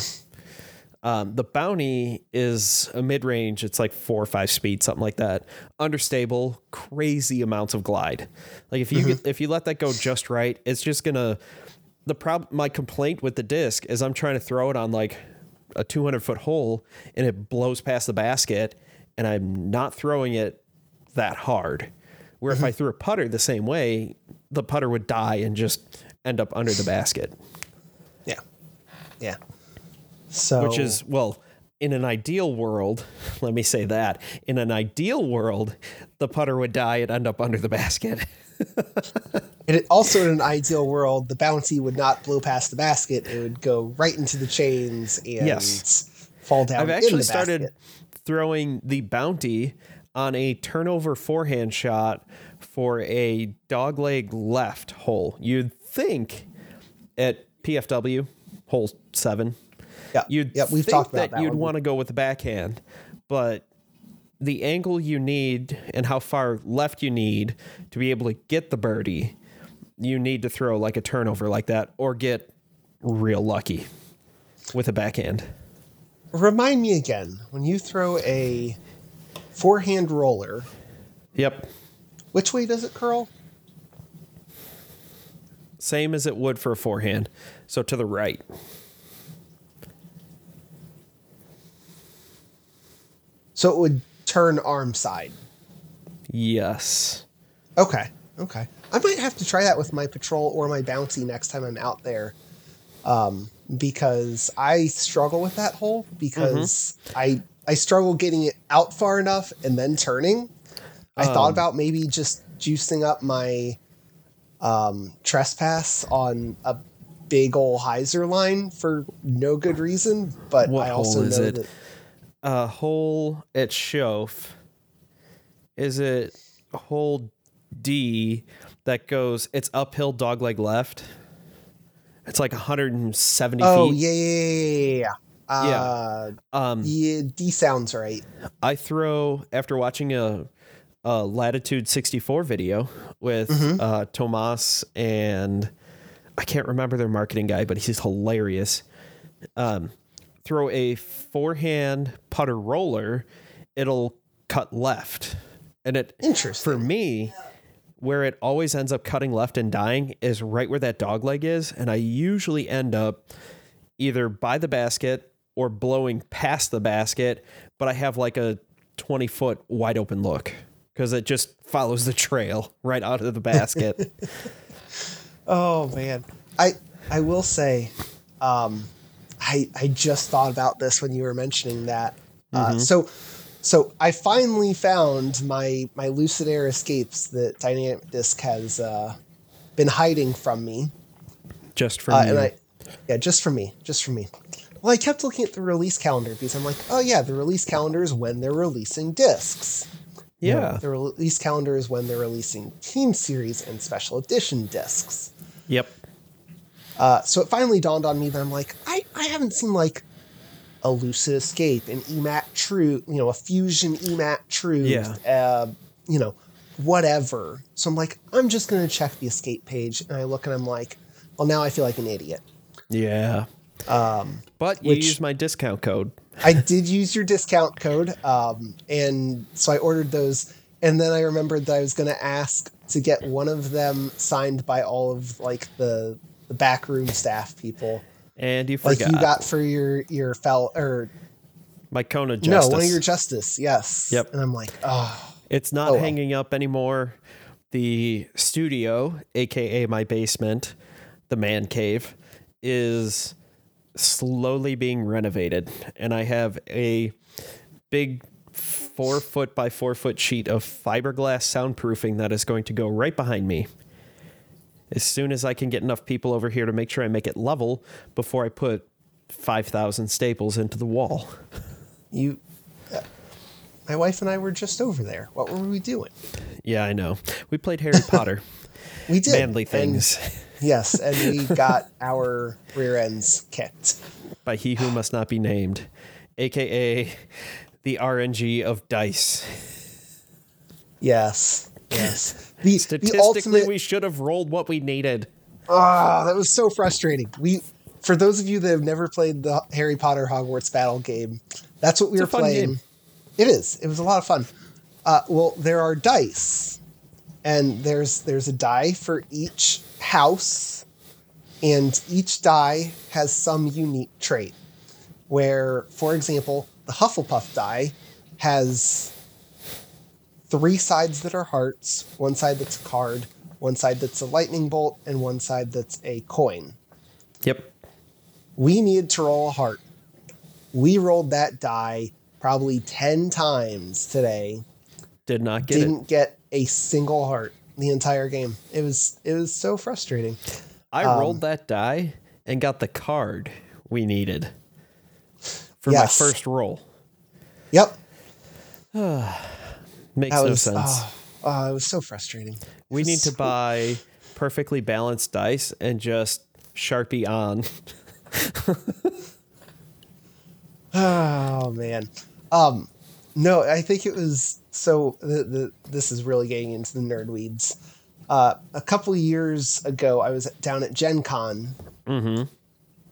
Um, the bounty is a mid range. It's like four or five speed, something like that. Understable, crazy amounts of glide. Like if you Mm-hmm. if you let that go just right, it's just gonna. The prob my complaint with the disc is I'm trying to throw it on like a 200 foot hole and it blows past the basket, and I'm not throwing it that hard. Where Mm-hmm. if I threw a putter the same way, the putter would die and just end up under the basket. yeah, yeah. So which is well in an ideal world let me say that in an ideal world the putter would die and end up under the basket And also in an ideal world, the bouncy would not blow past the basket. It would go right into the chains and Yes. fall down. i've actually started basket. throwing the bounty on a turnover forehand shot for a dogleg left hole you'd think at pfw hole seven Yeah, you'd yeah, we've think that, that you'd want to go with the backhand, but the angle you need and how far left you need to be able to get the birdie, you need to throw like a turnover like that or get real lucky with a backhand. Remind me again when you throw a forehand roller, Yep. which way does it curl? Same as it would for a forehand. So to the right. So it would turn arm side. Yes. Okay. Okay. I might have to try that with my patrol or my bouncy next time I'm out there. Um, because I struggle with that hole because I I struggle getting it out far enough and then turning. I thought about maybe just juicing up my um, trespass on a big ol' hyzer line for no good reason, but I also know it? that A hole at Shoaff. Is it hole D that goes, it's uphill dogleg left? It's like 170 Oh feet. yeah, yeah, yeah, yeah, yeah. Yeah. Uh, Um, yeah, D sounds right. I throw after watching a, a latitude 64 video with Mm-hmm. uh, Tomas and I can't remember their marketing guy, but he's hilarious. Um, throw a forehand putter roller, it'll cut left. And it Interesting. for me, where it always ends up cutting left and dying is right where that dog leg is. And I usually end up either by the basket or blowing past the basket, but I have like a 20 foot wide open look because it just follows the trail right out of the basket. Oh man, I I will say, um, I I just thought about this when you were mentioning that. Uh, so so I finally found my my Lucid Air escapes that Dynamic Disc has uh, been hiding from me, just for uh, me. and I yeah just for me just for me. Well, I kept looking at the release calendar because I'm like, oh yeah, the release calendar is when they're releasing discs. Yeah. the release calendar is when they're releasing Team Series and Special Edition discs. Yep. Uh, so it finally dawned on me that I'm like, I, I haven't seen like a Lucid Escape, an EMAC Truth, you know, a Fusion EMAC Truth, Yeah. uh, you know, whatever. So I'm like, I'm just going to check the escape page. And I look and I'm like, well, now I feel like an idiot. Yeah. Um, But you use my discount code. I did use your discount code. Um, and so I ordered those. And then I remembered that I was going to ask to get one of them signed by all of like the, the backroom staff people. And you forgot. like you got for your your fel or my of justice. no one of your justice yes Yep. and i'm like oh It's not Oh, well. hanging up anymore. The studio, aka my basement, the man cave, is slowly being renovated, and I have a big four foot by four foot sheet of fiberglass soundproofing that is going to go right behind me. As soon as I can get enough people over here to make sure I make it level before I put 5,000 staples into the wall. you uh, my wife and i were just over there what were we doing Yeah, I know. We played Harry Potter. we did manly And- things yes and we got our rear ends kicked by he who must not be named, aka the RNG of dice. yes yes the, the Statistically, ultimate we should have rolled what we needed. ah that was so frustrating we for those of you that have never played the harry potter hogwarts battle game that's what we It's were playing game. It is. It was a lot of fun. Uh, well, there are dice, and there's there's a die for each house, and each die has some unique trait. Where, for example, the Hufflepuff die has three sides that are hearts, one side that's a card, one side that's a lightning bolt, and one side that's a coin. Yep. We needed to roll a heart. We rolled that die probably 10 times today. Did not get Didn't it. get a single heart the entire game. It was it was so frustrating. I um, rolled that die and got the card we needed for Yes. my first roll. Yep. Makes That no was sense. oh, oh, it was so frustrating. we need to buy perfectly balanced dice and just Sharpie on. Oh man. Um no, I think it was so the, the this is really getting into the nerd weeds. Uh, a couple of years ago, I was down at Gen Con, Mm-hmm.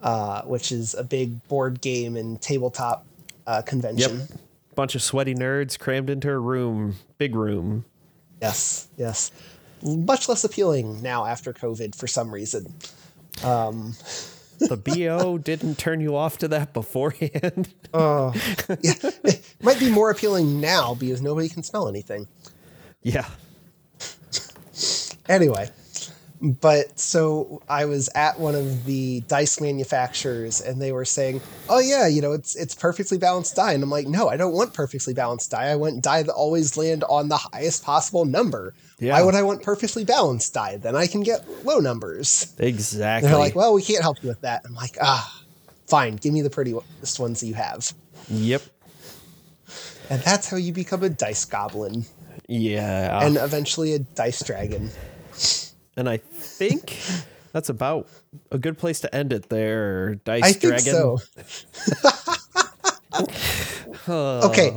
uh, which is a big board game and tabletop uh, convention. Yep. Bunch of sweaty nerds crammed into a room, big room. Yes, yes. Much less appealing now after COVID for some reason. Um, the BO didn't turn you off to that beforehand. oh Yeah, it might be more appealing now because nobody can smell anything. yeah. Anyway, but so I was at one of the dice manufacturers and they were saying, "Oh yeah, you know, it's it's perfectly balanced die." And I'm like, "No, I don't want perfectly balanced die. I want die that always land on the highest possible number. Yeah. Why would I want perfectly balanced die? Then I can get low numbers." Exactly. And they're like, "Well, we can't help you with that." I'm like, "Ah, fine. Give me the prettiest ones you have." yep. And that's how you become a dice goblin Yeah. And, eventually a dice dragon. I think that's about a good place to end it there, Dice I think Dragon. so. okay.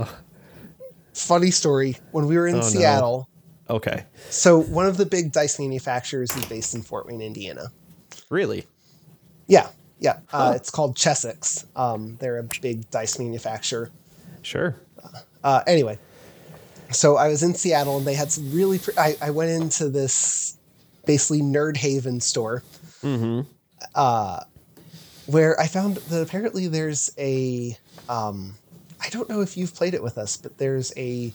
Funny story. When we were in Oh, no. Seattle, Okay. so one of the big dice manufacturers is based in Fort Wayne, Indiana. Really? Yeah, yeah. Uh, it's called Chessex. Um, they're a big dice manufacturer. Sure. Uh, anyway, so I was in Seattle and they had some really. Pre- I, I went into this basically Nerd Haven store Mm-hmm. uh, where I found that apparently there's a. Um, I don't know if you've played it with us, but there's a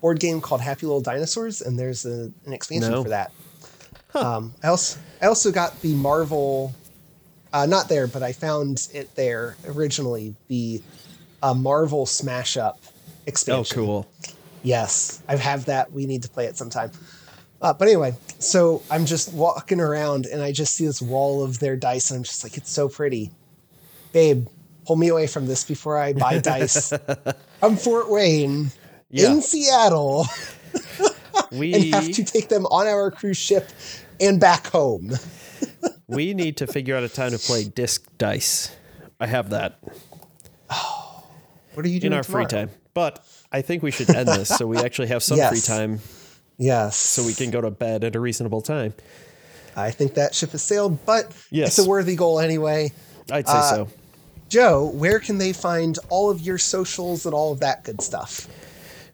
board game called Happy Little Dinosaurs, and there's a, an expansion No. for that. Um, I also I also got the Marvel, uh, not there, but I found it there originally. The uh, Marvel Smash Up expansion. Oh, cool. Yes, I have that. We need to play it sometime. Uh, but anyway, so I'm just walking around and I just see this wall of their dice, and I'm just like, it's so pretty. Babe, pull me away from this before I buy dice. I'm Fort Wayne Yeah. in Seattle We and have to take them on our cruise ship and back home. we need to figure out a time to play disc dice. I have that What are you doing in our tomorrow? free time, but I think we should end this so we actually have some free time Yes. so we can go to bed at a reasonable time. I think that ship has sailed, but Yes. it's a worthy goal anyway. I'd say Uh, so. Joe, where can they find all of your socials and all of that good stuff?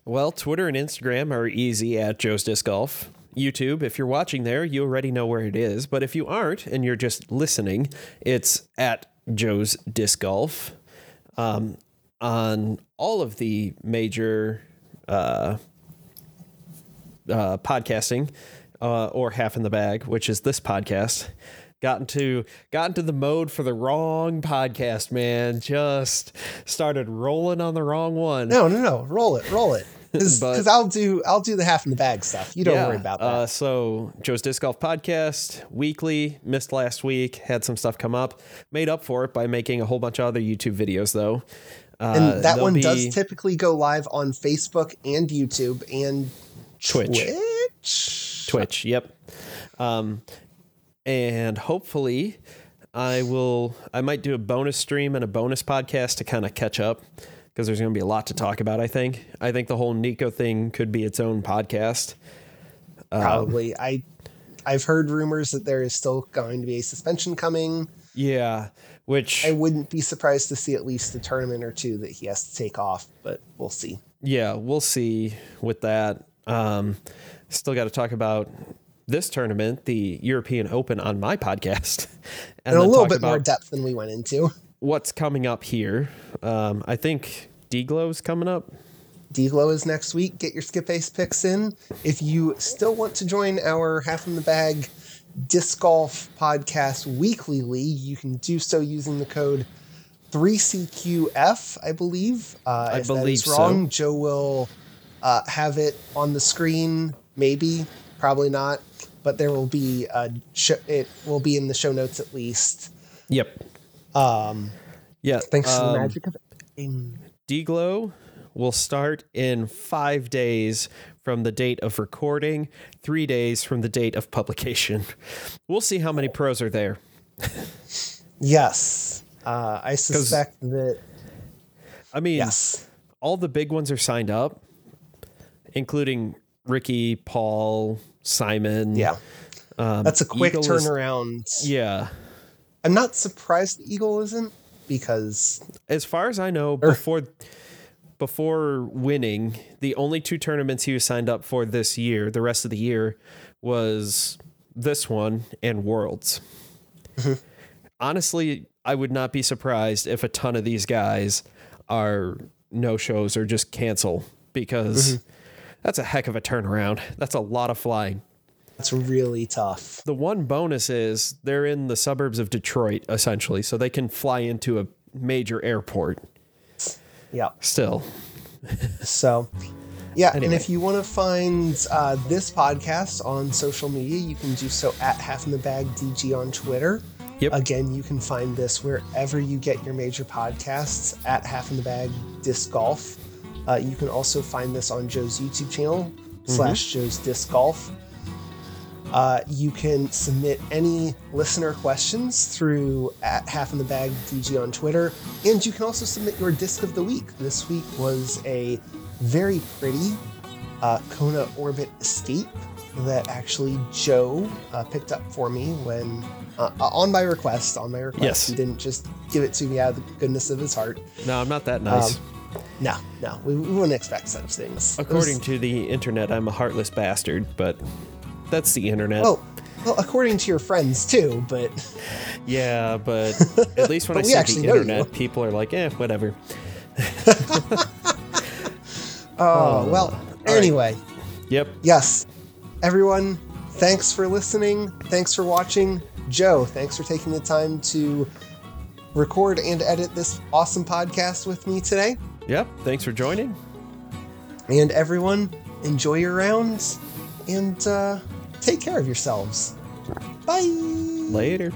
Well, Twitter and Instagram are easy at Joe's Disc Golf. YouTube, if you're watching there, you already know where it is. But if you aren't and you're just listening, it's at Joe's Disc Golf. Um, on all of the major uh, uh, podcasting uh, or half in the bag, which is this podcast. Got into got into the mode for the wrong podcast, man. Just started rolling on the wrong one. No, no, no. Roll it, roll it. Because I'll do I'll do the half in the bag stuff. You don't worry about that. Uh, so Joe's Disc Golf Podcast weekly missed last week. Had some stuff come up. Made up for it by making a whole bunch of other YouTube videos though. Uh, and that one be does typically go live on Facebook and YouTube and Twitch. Twitch. Twitch. Yep. Um, and hopefully, I will. I might do a bonus stream and a bonus podcast to kind of catch up because there's going to be a lot to talk about. I think. I think the whole Nikko thing could be its own podcast. Probably. I I've heard rumors that there is still going to be a suspension coming. Yeah. Which I wouldn't be surprised to see at least a tournament or two that he has to take off, but we'll see. yeah, we'll see with that. Um, still got to talk about this tournament, the European Open, on my podcast, And, a little bit more depth than we went into. what's coming up here. Um, I think D-Glow's coming up. D-Glow is next week. Get your SkipAce picks in. If you still want to join our half in the bag disc golf podcast weekly league, you can do so using the code 3CQF, I believe. Uh, I if believe is wrong, so. Joe will uh, have it on the screen. Maybe, probably not, but there will be a sh- it will be in the show notes at least. Yep. Um, Yeah. thanks to the um, magic of editing. D-Glow will start in five days from the date of recording, three days from the date of publication. We'll see how many pros are there. Yes, uh, I suspect that. I mean, Yes. all the big ones are signed up, including Ricky, Paul, Simon. Yeah. Um, That's a quick Eagle is- turnaround. yeah. I'm not surprised the Eagle isn't because As far as I know, Er. before before winning, the only two tournaments he was signed up for this year, the rest of the year, was this one and Worlds. Mm-hmm. Honestly, I would not be surprised if a ton of these guys are no shows or just cancel because Mm-hmm. That's a heck of a turnaround. That's a lot of flying. That's really tough. The one bonus is they're in the suburbs of Detroit, essentially, so they can fly into a major airport Yeah. still. So, yeah. And if you want to find uh, this podcast on social media, you can do so at Half in the Bag DG on Twitter. Yep. Again, you can find this wherever you get your major podcasts at Half in the Bag Disc Golf. Uh, you can also find this on Joe's YouTube channel slash Joe's Disc Golf. Uh, you can submit any listener questions through at Half in the Bag DG on Twitter, and you can also submit your disc of the week. This week was a very pretty uh, Kona Orbit Escape that actually Joe uh, picked up for me when uh, on my request. On my request, Yes. he didn't just give it to me out of the goodness of his heart. No, I'm not that nice. Um, No, no, we, we wouldn't expect such things. According to the internet, I'm a heartless bastard, but that's the internet. well, well, according to your friends too, but Yeah, but at least when I see the internet, people are like, eh, whatever. oh well. right. Anyway, Yep. yes, everyone, thanks for listening. Thanks for watching. Joe, thanks for taking the time to record and edit this awesome podcast with me today. Yep. Thanks for joining. And everyone, enjoy your rounds and uh, take care of yourselves. Bye. Later.